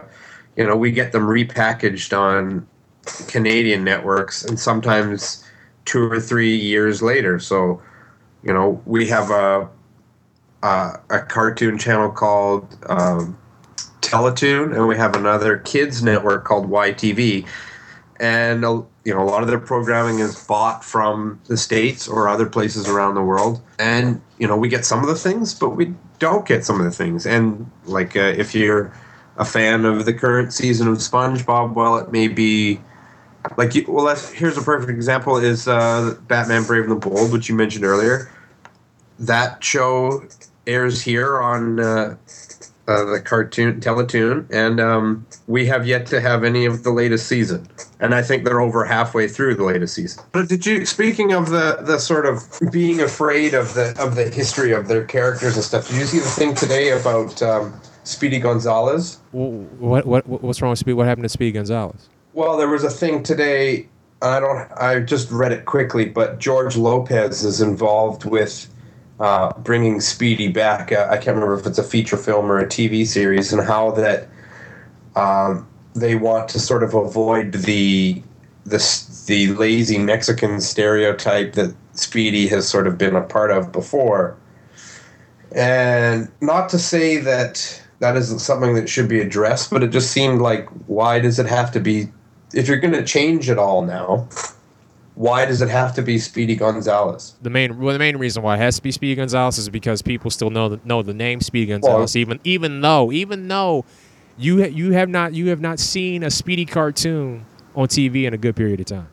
you know, we get them repackaged on Canadian networks, and sometimes two or three years later. So, you know, we have a a, a cartoon channel called um, Teletoon, and we have another kids network called YTV. And uh, you know, a lot of their programming is bought from the states or other places around the world. And you know, we get some of the things, but we don't get some of the things. And like, uh, if you're a fan of the current season of SpongeBob, well, it may be like you, well. That's, here's a perfect example: is uh, Batman: Brave and the Bold, which you mentioned earlier. That show airs here on uh, uh, the cartoon Teletoon, and um, we have yet to have any of the latest season. And I think they're over halfway through the latest season. But did you? Speaking of the the sort of being afraid of the of the history of their characters and stuff, did you see the thing today about um, Speedy Gonzalez? What what what's wrong with speedy What happened to speedy Gonzalez? Well, there was a thing today. I don't. I just read it quickly, but George Lopez is involved with uh, bringing Speedy back. Uh, I can't remember if it's a feature film or a TV series, and how that um, they want to sort of avoid the the the lazy Mexican stereotype that Speedy has sort of been a part of before. And not to say that that isn't something that should be addressed, but it just seemed like why does it have to be if you're going to change it all now? Why does it have to be Speedy Gonzalez? The main well, the main reason why it has to be Speedy Gonzalez is because people still know the, know the name Speedy Gonzalez, Well- even even though even though you ha- you have not you have not seen a Speedy cartoon on TV in a good period of time.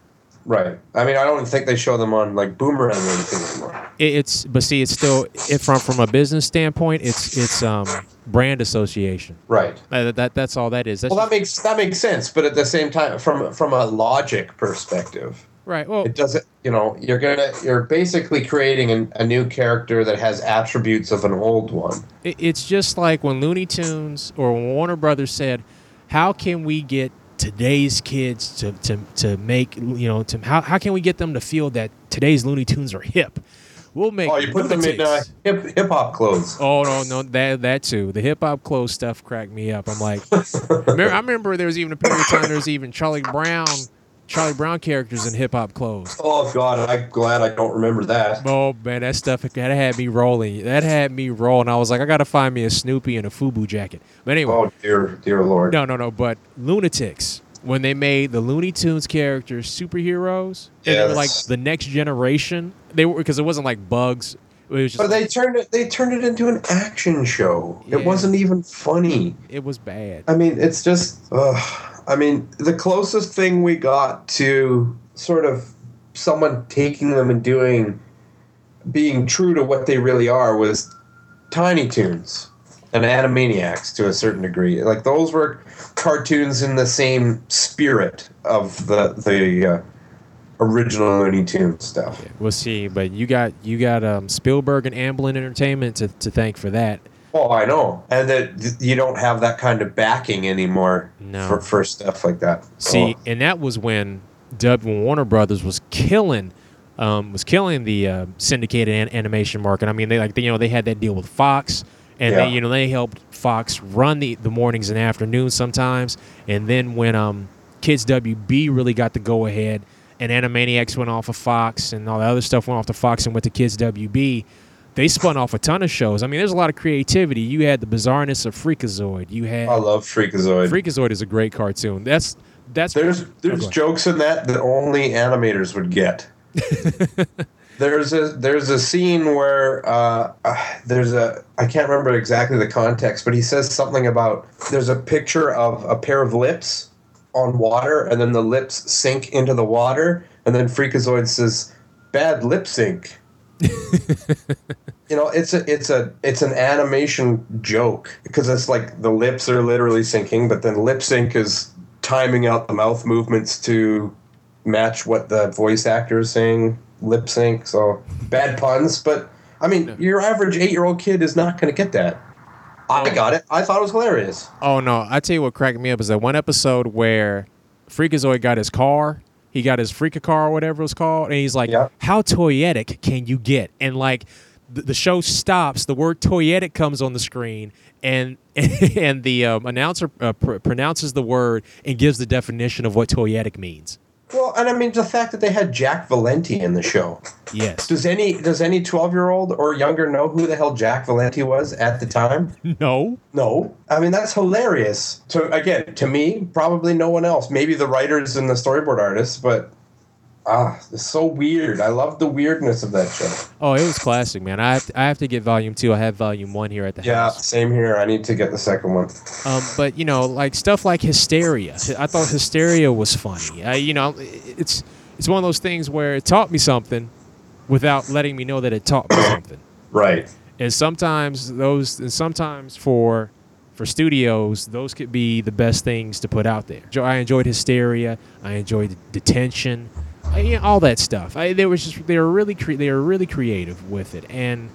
Right. I mean, I don't think they show them on like Boomerang or anything anymore. It's but see, it's still it, from from a business standpoint, it's it's um brand association. Right. That, that that's all that is. That's Well, that makes that makes sense, but at the same time, from from a logic perspective, right. Well, it doesn't. You know, you're gonna you're basically creating an, a new character that has attributes of an old one. It- It's just like when Looney Tunes or Warner Brothers said, "How can we get today's kids to, to, to make you know to how, how can we get them to feel that today's Looney Tunes are hip? We'll make Oh, you put them in uh, hip hip hop clothes. Oh no, no, that that too. The hip hop clothes stuff cracked me up. I'm like, I remember there was even a period of time there was even Charlie Brown, Charlie Brown characters in hip hop clothes. Oh God, I'm glad I don't remember that. Oh man, that stuff that had me rolling. That had me rolling. I was like, I gotta find me a Snoopy and a FUBU jacket. But anyway, Oh dear, dear Lord. no, no, no. But Loonatics, when they made the Looney Tunes characters superheroes, and they were like the next generation. They were because it wasn't like Bugs. It was just But they turned it. They turned it into an action show. Yeah. It wasn't even funny. it was bad. I mean, it's just. Ugh. I mean, the closest thing we got to sort of someone taking them and doing, being true to what they really are was Tiny Toons and Animaniacs to a certain degree. Like those were cartoons in the same spirit of the the uh, original Looney Tunes stuff. We'll see, but you got you got um, Spielberg and Amblin Entertainment to, to thank for that. Oh, I know, and that you don't have that kind of backing anymore No. for, for stuff like that. See, Oh. and that was when Dub Warner Brothers was killing, um, was killing the uh, syndicated an- animation market. I mean, they like you know they had that deal with Fox, and Yeah. they you know they helped Fox run the the mornings and afternoons sometimes. And then when um Kids WB really got the go ahead, and Animaniacs went off of Fox, and all the other stuff went off to Fox and went to Kids WB. They spun off a ton of shows. I mean, there's a lot of creativity. You had the bizarreness of Freakazoid. You had I love Freakazoid. Freakazoid is a great cartoon. That's that's There's there's go jokes in that that only animators would get. there's a there's a scene where uh, uh, there's a I can't remember exactly the context, but he says something about there's a picture of a pair of lips on water, and then the lips sink into the water, and then Freakazoid says, "Bad lip sync." you know, it's a it's a it's an animation joke because it's like the lips are literally syncing, but then lip sync is timing out the mouth movements to match what the voice actor is saying. Lip sync, so bad puns, but I mean, your average eight year old kid is not going to get that. I got it. I thought it was hilarious. Oh no! I tell you what cracked me up is that one episode where Freakazoid got his car. He got his Freaka car or whatever it was called, and he's like, Yeah. "How toyetic can you get?" And like, the, the show stops. The word toyetic comes on the screen, and and the um, announcer uh, pr- pronounces the word and gives the definition of what toyetic means. Well, and I mean the fact that they had Jack Valenti in the show. Yes. Does any does any twelve year old or younger know who the hell Jack Valenti was at the time? no. No, I mean that's hilarious. To again, to me, probably no one else. Maybe the writers and the storyboard artists, but ah, it's so weird. I love the weirdness of that show. Oh, it was classic, man. I have to, I have to get volume two. I have volume one here at the Yeah, house. Yeah, same here. I need to get the second one. Um, but you know, like stuff like Histeria. I thought Histeria was funny. I, you know, it's it's one of those things where it taught me something without letting me know that it taught me something. Right. And sometimes those, and sometimes for for studios, those could be the best things to put out there. I enjoyed Histeria. I enjoyed detention. You know, all that stuff. I, they were just they were really cre- they were really creative with it, and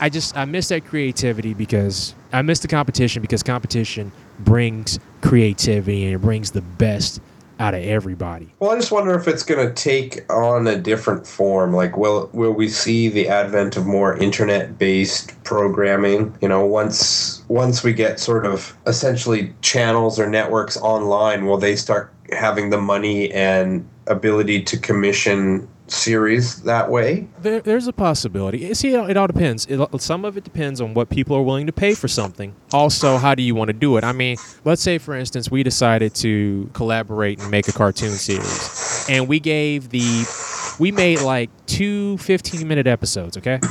I just I miss that creativity because I miss the competition because competition brings creativity and it brings the best out of everybody. Well, I just wonder if it's going to take on a different form. Like, will will we see the advent of more internet-based programming? You know, once once we get sort of essentially channels or networks online, will they start having the money and ability to commission series that way? There, there's a possibility. Eh, see, it, it all depends. It, uh, some of it depends on what people are willing to pay for something. Also, how do you want to do it? I mean, let's say, for instance, we decided to collaborate and make a cartoon series, and we gave the, we made like two 15 minute episodes, okay?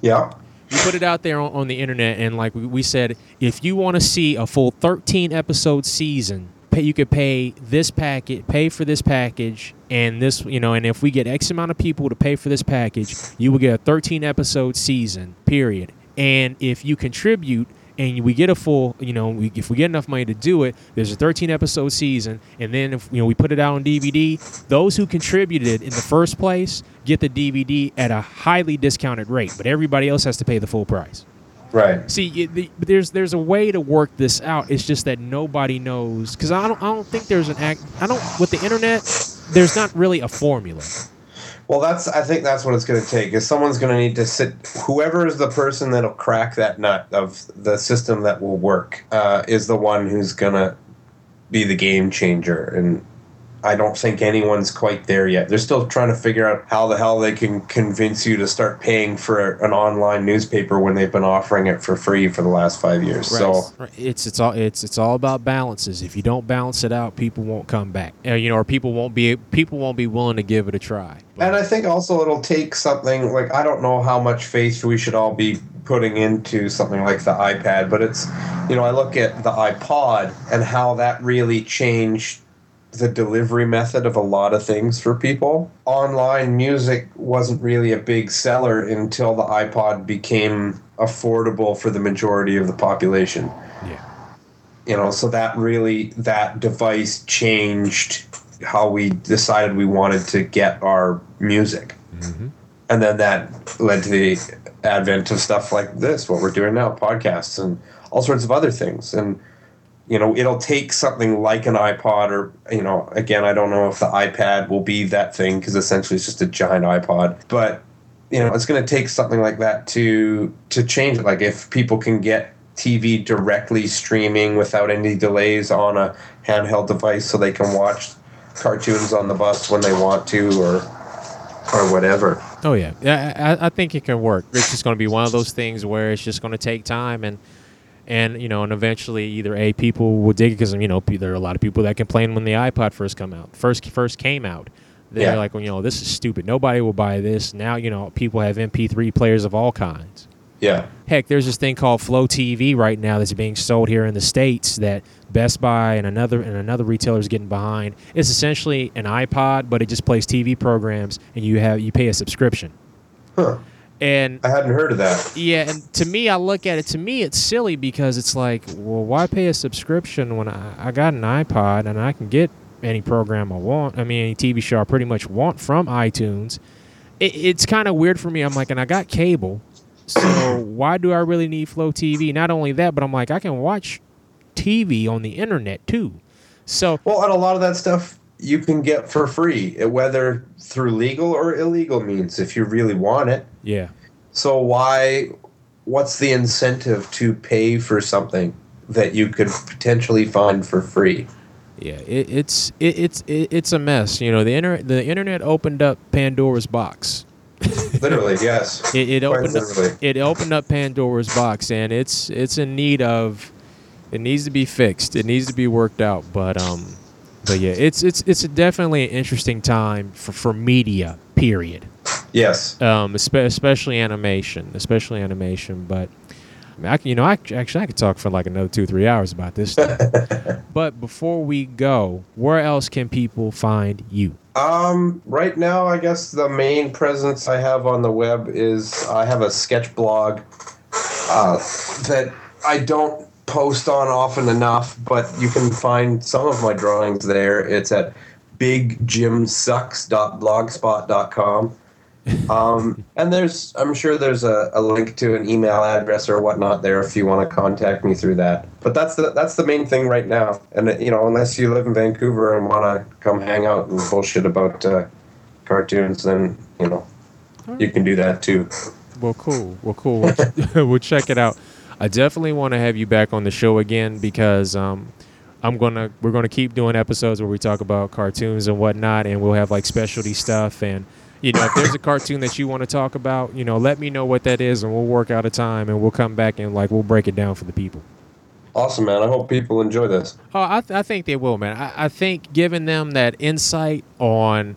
Yeah. We put it out there on, on the internet, and like we, we said, if you want to see a full 13 episode season, pay, you could pay this packet pay for this package, and this, you know, and if we get X amount of people to pay for this package, you will get a 13 episode season, period. And if you contribute and we get a full, you know, we, if we get enough money to do it, there's a 13 episode season, and then if you know we put it out on DVD, those who contributed in the first place get the DVD at a highly discounted rate, but everybody else has to pay the full price. Right. See, the, there's there's a way to work this out. It's just that nobody knows because I don't I don't think there's an act. I don't with the internet. There's not really a formula. Well, that's. I think that's what it's going to take. Is someone's going to need to sit. Whoever is the person that'll crack that nut of the system that will work uh, is the one who's going to be the game changer. And I don't think anyone's quite there yet. They're still trying to figure out how the hell they can convince you to start paying for an online newspaper when they've been offering it for free for the last five years. So it's it's all it's it's all about balances. If you don't balance it out, people won't come back. Uh, you know, or people won't be people won't be willing to give it a try. And I think also it'll take something like I don't know how much faith we should all be putting into something like the iPad, but it's you know I look at the iPod and how that really changed the delivery method of a lot of things for people. Online music wasn't really a big seller until the iPod became affordable for the majority of the population. yeah. You know, so that really that device changed how we decided we wanted to get our music hmm and then that led to the advent of stuff like this what we're doing now podcasts and all sorts of other things and you know it'll take something like an ipod or you know again i don't know if the ipad will be that thing because essentially it's just a giant ipod but you know it's going to take something like that to to change it like if people can get tv directly streaming without any delays on a handheld device so they can watch cartoons on the bus when they want to or or whatever Oh yeah, yeah. I, I think it can work. It's just going to be one of those things where it's just going to take time and and you know and eventually either a people will dig it because you know there are a lot of people that complain when the iPod first come out first first came out. They're Yeah. like, well, you know, this is stupid. Nobody will buy this. Now, you know, people have MP3 players of all kinds. yeah Heck, there's this thing called FLO TV right now that's being sold here in the states that Best Buy and another and another retailer is getting behind. It's essentially an iPod, but it just plays TV programs, and you have you pay a subscription. huh And I hadn't heard of that. yeah, and to me, I look at it. To me, it's silly because it's like, well, why pay a subscription when I, I got an iPod and I can get any program I want? I mean, any TV show I pretty much want from iTunes. It, it's kind of weird for me. I'm like, and I got cable, so why do I really need FLO TV? Not only that, but I'm like, I can watch TV on the internet too. So Well, and a lot of that stuff you can get for free, whether through legal or illegal means, if you really want it. yeah, So why? What's the incentive to pay for something that you could potentially find for free? yeah, it, it's it, it's it, it's a mess. You know, the internet the internet opened up Pandora's box. Literally, yes. It, it opened up, it opened up Pandora's box, and it's it's in need of it needs to be fixed. It needs to be worked out. But um, but yeah, it's it's it's definitely an interesting time for for media. Period. Yes. Um, especially animation, especially animation. But I, mean, I can, you know, I actually I could talk for like another two three hours about this stuff. but before we go, where else can people find you? Um, right now, I guess the main presence I have on the web is I have a sketch blog uh, that I don't post on often enough, but you can find some of my drawings there. It's at bigjimsucks.blogspot.com. um, and there's, I'm sure there's a, a link to an email address or whatnot there if you want to contact me through that. But that's the that's the main thing right now. And you know, unless you live in Vancouver and want to come hang out and bullshit about uh, cartoons, then you know, you can do that too. Well, cool. Well, cool. We'll, we'll check it out. I definitely want to have you back on the show again because um, I'm gonna we're gonna keep doing episodes where we talk about cartoons and whatnot, and we'll have like specialty stuff. And you know, if there's a cartoon that you want to talk about, you know, let me know what that is, and we'll work out a time, and we'll come back and like we'll break it down for the people. Awesome, man. I hope people enjoy this. Oh, I, th- I think they will, man. I, I think giving them that insight on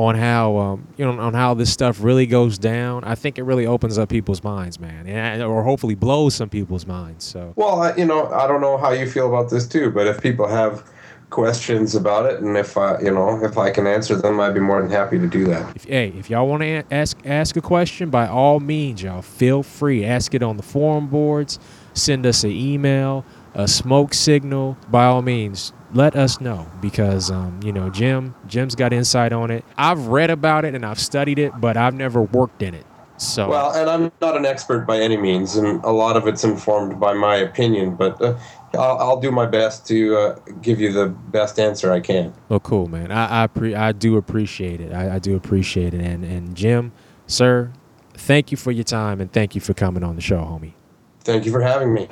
on how um, you know on how this stuff really goes down, I think it really opens up people's minds, man, and, or hopefully blows some people's minds. So, well, I, you know, I don't know how you feel about this too, but if people have questions about it, and if I, you know, if I can answer them, I'd be more than happy to do that. If, hey, if y'all want to ask ask a question, by all means, y'all feel free. Ask it on the forum boards. Send us an email, a smoke signal. By all means, let us know because um, you know Jim Jim's got insight on it. I've read about it and I've studied it, but I've never worked in it. So well, and I'm not an expert by any means, and a lot of it's informed by my opinion. But uh, I'll, I'll, do my best to uh, give you the best answer I can. Oh, cool, man. I I, pre- I do appreciate it. I, I do appreciate it. And and Jim, sir, thank you for your time and thank you for coming on the show, homie. Thank you for having me.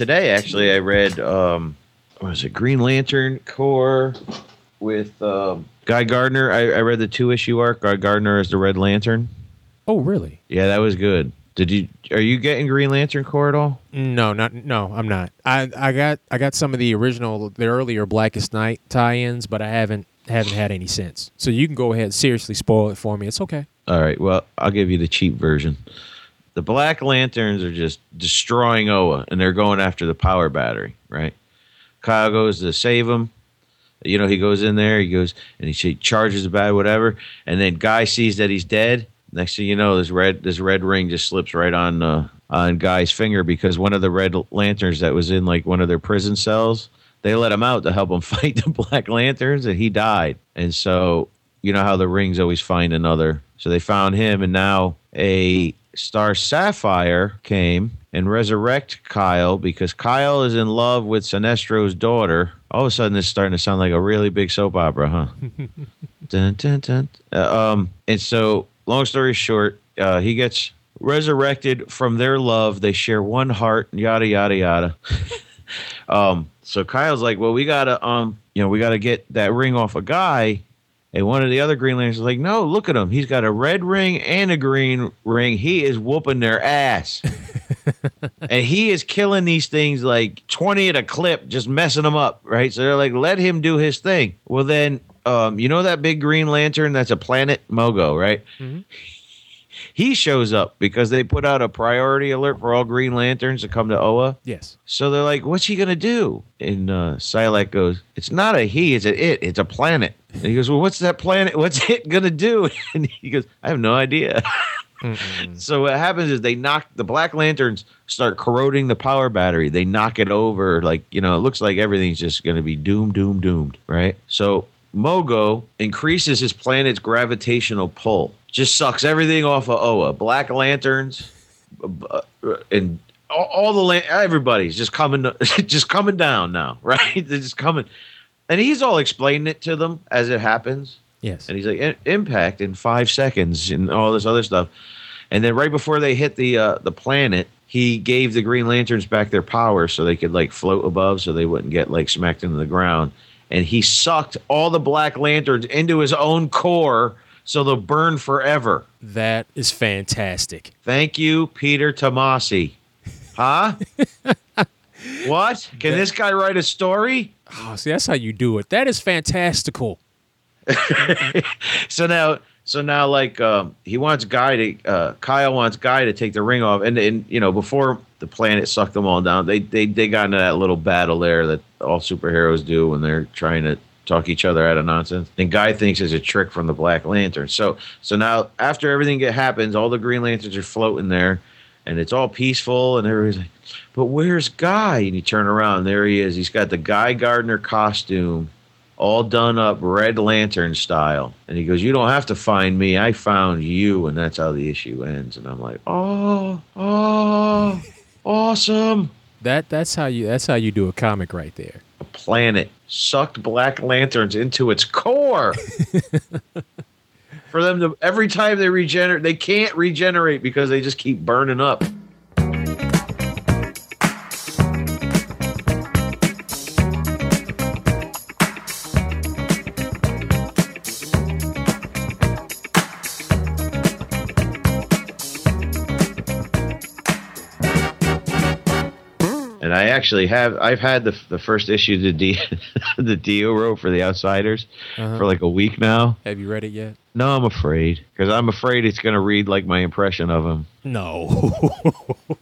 Today actually I read um what was it Green Lantern Corps with um, Guy Gardner. I, I read the two issue arc. Guy Gardner as the Red Lantern. Oh, really? Yeah, that was good. Did you are you getting Green Lantern Corps at all? No, not no, I'm not. I I got I got some of the original the earlier Blackest Night tie-ins, but I haven't haven't had any since. So you can go ahead seriously spoil it for me. It's okay. All right. Well, I'll give you the cheap version the Black Lanterns are just destroying Oa, and they're going after the power battery. Right? Kyle goes to save him. You know, he goes in there, he goes and he charges the bad whatever, and then Guy sees that he's dead. Next thing you know, this red this red ring just slips right on uh, on Guy's finger because one of the red lanterns that was in like one of their prison cells, they let him out to help him fight the Black Lanterns, and he died. And so you know how the rings always find another. So they found him, and now a Star Sapphire came and resurrect Kyle because Kyle is in love with Sinestro's daughter. All of a sudden, it's starting to sound like a really big soap opera, huh? dun, dun, dun. Uh, um, and so, long story short, uh, he gets resurrected from their love. They share one heart, yada yada yada. um, so Kyle's like, well, we gotta, um, you know, we gotta get that ring off a guy and one of the other Green Lanterns was like, no, look at him. He's got a red ring and a green ring. He is whooping their ass. and he is killing these things like 20 at a clip, just messing them up, right? So they're like, let him do his thing. Well, then, um, you know that big green lantern that's a planet Mogo, right? Mm-hmm he shows up because they put out a priority alert for all Green Lanterns to come to Oa. Yes. So they're like, "What's he gonna do?" And uh, goes, "It's not a he, it's a it. It's a planet." And he goes, "Well, what's that planet? What's it gonna do?" And he goes, "I have no idea." so what happens is they knock the Black Lanterns start corroding the power battery. They knock it over, like you know, it looks like everything's just gonna be doomed, doomed, doomed, right? So Mogo increases his planet's gravitational pull just sucks everything off of Oa. Black Lanterns, uh, and all, all the la- everybody's just coming, just coming down now, right? They're just coming, and he's all explaining it to them as it happens. Yes, and he's like impact in five seconds and all this other stuff, and then right before they hit the uh, the planet, he gave the Green Lanterns back their power so they could like float above, so they wouldn't get like smacked into the ground. And he sucked all the Black Lanterns into his own core so they'll burn forever. That is fantastic. Thank you, Peter Tomasi. Huh? what? Can this guy write a story? Oh, see, that's how you do it. That is fantastical. so now, so now, like, um, he wants Guy to, uh, Kyle wants Guy to take the ring off, and and you know, before the planet sucked them all down, they they they got into that little battle there that all superheroes do when they're trying to talk each other out of nonsense. And Guy thinks it's a trick from the Black Lantern. So so now after everything that happens, all the Green Lanterns are floating there, and it's all peaceful, and everybody's like, "But where's Guy?" And you turn around, there he is. He's got the Guy Gardner costume, all done up Red Lantern style, and he goes, "You don't have to find me. I found you," and that's how the issue ends. And I'm like, "Oh, oh, awesome!" That that's how you that's how you do a comic right there. A planet sucked Black Lanterns into its core. For them to every time they regenerate, they can't regenerate because they just keep burning up. Actually have I've had the the first issue the D DiDio wrote for the Outsiders Uh-huh. for like a week now. Have you read it yet? No, I'm afraid because I'm afraid it's gonna read like my impression of him. No.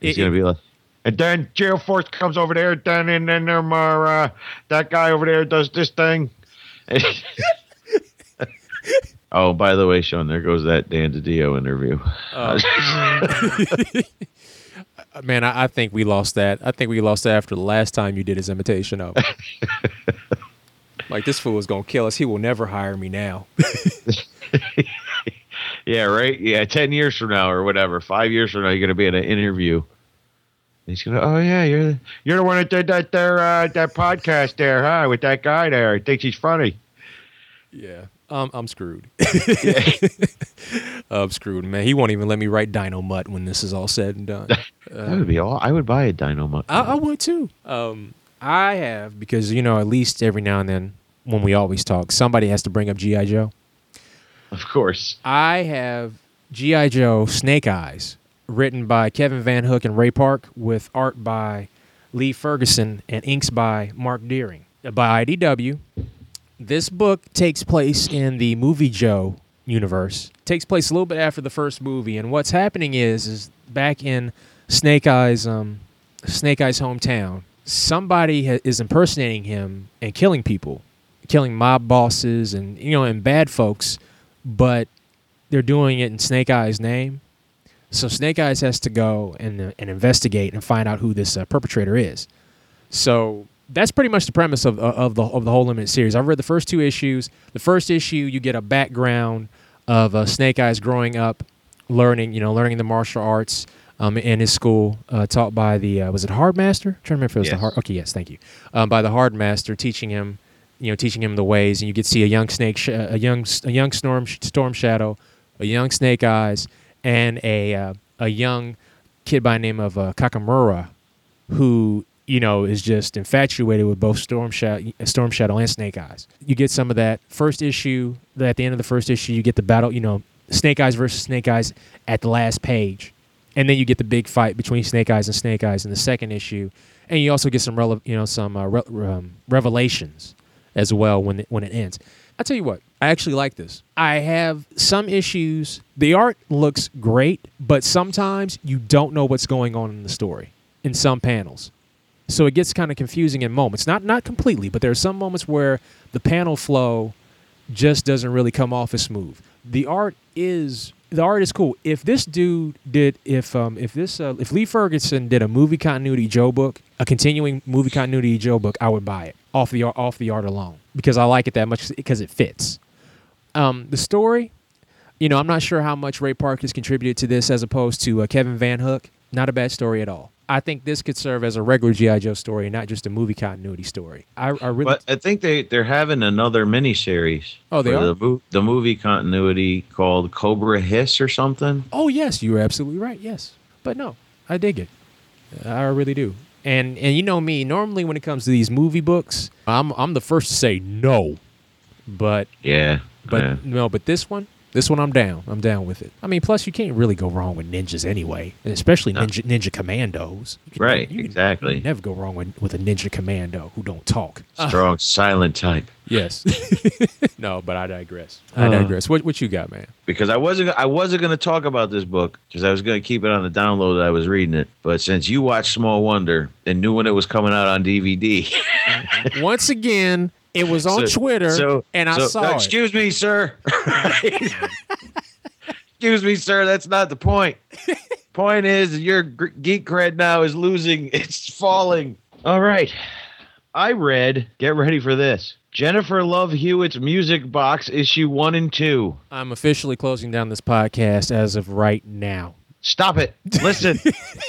It's It- gonna be like, and then Geo-Force comes over there, then and then um, uh, that guy over there does this thing. oh, by the way, Shawn, there goes that Dan DiDio interview. Uh, Man, I, I think we lost that. I think we lost that after the last time you did his imitation of. like this fool is gonna kill us. He will never hire me now. yeah, right. Yeah, ten years from now or whatever, five years from now, you're gonna be in an interview. He's gonna, oh yeah, you're the, you're the one that did that there uh, that podcast there, huh? With that guy there, he thinks he's funny. Yeah, um, I'm screwed. I'm screwed, man. He won't even let me write Dynomutt when this is all said and done. That would be all. I would buy a Dynamo. I, I would too. Um, I have because you know at least every now and then when we always talk, somebody has to bring up GI Joe. Of course. I have GI Joe Snake Eyes, written by Kevin Van Hook and Ray Park, with art by Lee Ferguson and inks by Mark Deering by IDW. This book takes place in the movie Joe universe. Takes place a little bit after the first movie, and what's happening is is back in Snake Eyes, um, Snake Eyes hometown, somebody ha- is impersonating him and killing people, killing mob bosses and you know and bad folks, but they're doing it in Snake Eyes' name. So Snake Eyes has to go and uh, and investigate and find out who this uh, perpetrator is. So that's pretty much the premise of of the of the whole limited series. I've read the first two issues. The first issue, you get a background of uh, Snake Eyes growing up, learning you know learning the martial arts um, in his school, uh, taught by the uh, was it Hard Master? I'm trying to remember if it was the Yes. Hard. Okay, yes, thank you. Um, by the Hard Master, teaching him, you know, teaching him the ways, and you get to see a young Snake, sh- a young a young Storm Storm Shadow, a young Snake Eyes, and a uh, a young kid by the name of uh, Kamakura, who you know is just infatuated with both Storm Shadow, Storm Shadow and Snake Eyes. You get some of that first issue. At the end of the first issue, you get the battle. You know, Snake Eyes versus Snake Eyes at the last page, and then you get the big fight between Snake Eyes and Snake Eyes in the second issue, and you also get some rele- you know some uh, re- um, revelations as well when it, when it ends. I'll tell you what, I actually like this. I have some issues. The art looks great, but sometimes you don't know what's going on in the story in some panels. So it gets kind of confusing in moments. Not not completely, but there are some moments where the panel flow just doesn't really come off as smooth. The art is the art is cool. If this dude did if um if this uh, if Lee Ferguson did a movie continuity Joe book, a continuing movie continuity Joe book, I would buy it off the off the art alone because I like it that much because it fits. Um, the story, you know, I'm not sure how much Ray Park has contributed to this as opposed to uh, Kevin Van Hook. Not a bad story at all. I think this could serve as a regular GI Joe story, not just a movie continuity story. I, I really But I think they they're having another miniseries. Oh, they are? the, the movie continuity called Cobra Hiss or something. Oh yes, you were absolutely right. Yes, but no, I dig it. I really do. And and you know me. Normally, when it comes to these movie books, I'm I'm the first to say no. But Yeah, but yeah. no. But this one, this one, I'm down. I'm down with it. I mean, plus you can't really go wrong with ninjas anyway, and especially No. ninja ninja commandos. You can- Right, you can- exactly. you can never go wrong with, with a ninja commando who don't talk. strong silent type. Yes. no, but I digress. I Uh. digress. What what you got, man? because I wasn't I wasn't going to talk about this book because I was going to keep it on the download that I was reading it. But since you watched Small Wonder and knew when it was coming out on DVD, Once again, it was on So- Twitter, so and I so- saw no, it. Excuse me, sir. excuse me, sir. That's not the point. Point is, your geek cred now is losing. It's falling. All right. I read, get ready for this Jennifer Love Hewitt's Music Box, issue one and two. I'm officially closing down this podcast as of right now. Stop it. Listen.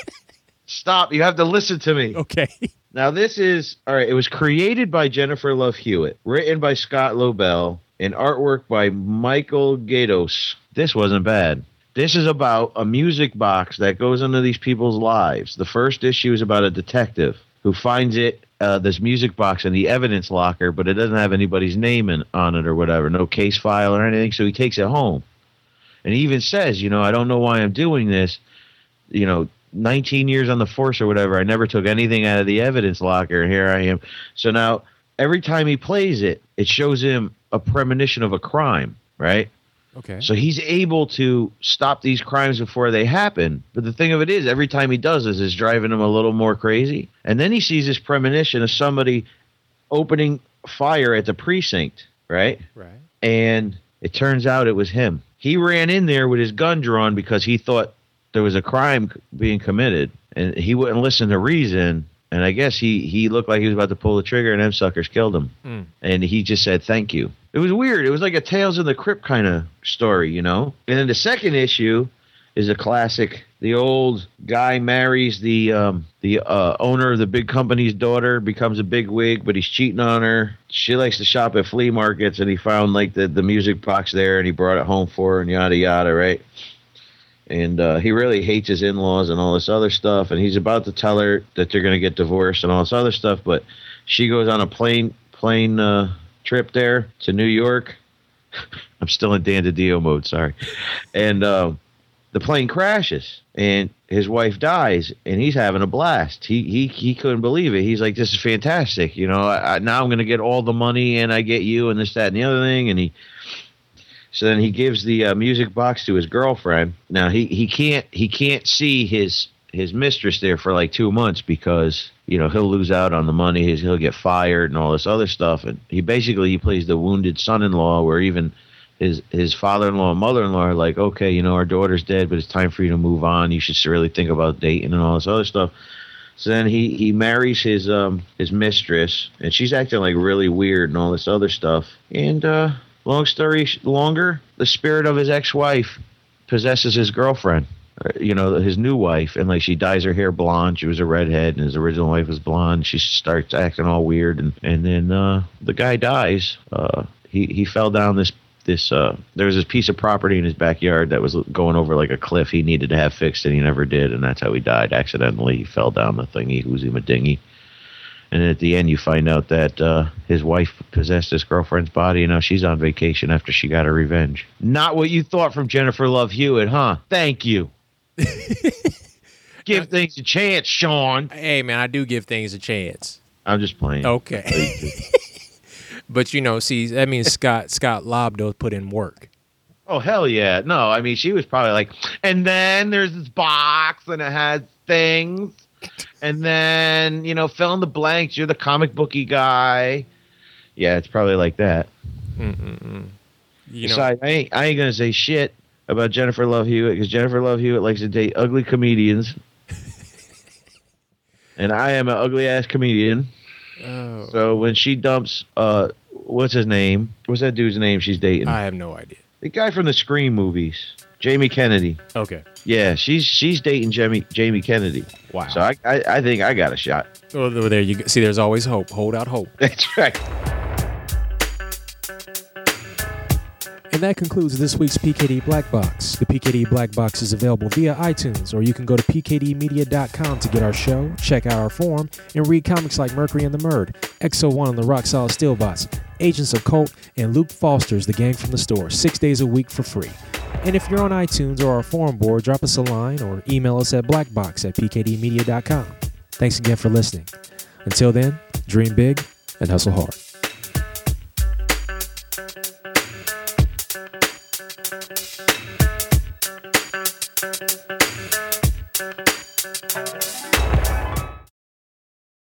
Stop. You have to listen to me. Okay. Now, this is, all right, it was created by Jennifer Love Hewitt, written by Scott Lobdell, and artwork by Michael Gaydos. This wasn't bad. This is about a music box that goes into these people's lives. The first issue is about a detective who finds it, uh, this music box in the evidence locker, but it doesn't have anybody's name in, on it or whatever, no case file or anything, so he takes it home. And he even says, you know, I don't know why I'm doing this. You know, 19 years on the force or whatever. I never took anything out of the evidence locker. And here I am. So now every time he plays it, it shows him a premonition of a crime, right? Okay. So he's able to stop these crimes before they happen. But the thing of it is, every time he does this, is driving him a little more crazy. And then he sees this premonition of somebody opening fire at the precinct, right? right. and it turns out it was him. He ran in there with his gun drawn because he thought there was a crime being committed, and he wouldn't listen to reason. And I guess he he looked like he was about to pull the trigger, and them suckers killed him. Mm. And he just said thank you. It was weird. It was like a Tales of the Crypt kind of story, you know. And then the second issue is a classic. The old guy marries the um, the uh, owner of the big company's daughter, becomes a big wig, but he's cheating on her. She likes to shop at flea markets, and he found like the, the music box there, and he brought it home for her, and yada yada, right? And uh, he really hates his in-laws and all this other stuff, and he's about to tell her that they're gonna get divorced and all this other stuff, but she goes on a plane plane uh, trip there to New York. I'm still in Dan DiDio mode, sorry. And um, the plane crashes and his wife dies and he's having a blast. He he he couldn't believe it. He's like, "This is fantastic." You know, I, I, now I'm going to get all the money and I get you and this that and the other thing. And he so then he gives the uh, music box to his girlfriend. Now he he can't he can't see his his mistress there for like two months because you know he'll lose out on the money. He's, he'll get fired and all this other stuff. And he basically he plays the wounded son-in-law, where even his his father-in-law and mother-in-law are like, okay, you know, our daughter's dead, but it's time for you to move on. You should really think about dating and all this other stuff. So then he he marries his um his mistress, and she's acting like really weird and all this other stuff. And uh, long story longer, the spirit of his ex-wife possesses his girlfriend. uh, You know, his new wife, and like she dyes her hair blonde. She was a redhead, and his original wife was blonde. She starts acting all weird, and and then uh, the guy dies. Uh, he he fell down this this uh there was this piece of property in his backyard that was going over like a cliff he needed to have fixed and he never did and that's how he died accidentally he fell down the thingy who's him a dinghy and at the end you find out that uh his wife possessed his girlfriend's body and now she's on vacation after she got her revenge not what you thought from jennifer love hewitt huh thank you give things a chance shawn Hey, man, I do give things a chance. i'm just playing Okay. but you know, see, that means Scott Scott Lobdell put in work. Oh hell yeah! No, I mean she was probably like, and then there's this box and it has things, and then you know fill in the blanks. You're the comic booky guy. Yeah, it's probably like that. Mm-mm-mm. You know, Besides, I ain't I ain't gonna say shit about Jennifer Love Hewitt because Jennifer Love Hewitt likes to date ugly comedians, and I am an ugly ass comedian. oh, So when she dumps, uh, what's his name? What's that dude's name she's dating? I have no idea. the guy from the Scream movies, Jamie Kennedy. Okay. Yeah, she's she's dating Jamie Jamie Kennedy. Wow. So I, I I think I got a shot. Well, there you go. See, there's always hope. Hold out hope. That's right. And that concludes this week's PKD Black Box. The PKD Black Box is available via iTunes, or you can go to pkdmedia.com to get our show, check out our forum, and read comics like Mercury and the Murd, XO1 and the Rock Solid Steelbots, Agents of Cult, and Luke Foster's The Gang from the Store, six days a week for free. And if you're on iTunes or our forum board, drop us a line or email us at blackbox at pkdmedia.com. Thanks again for listening. Until then, dream big and hustle hard.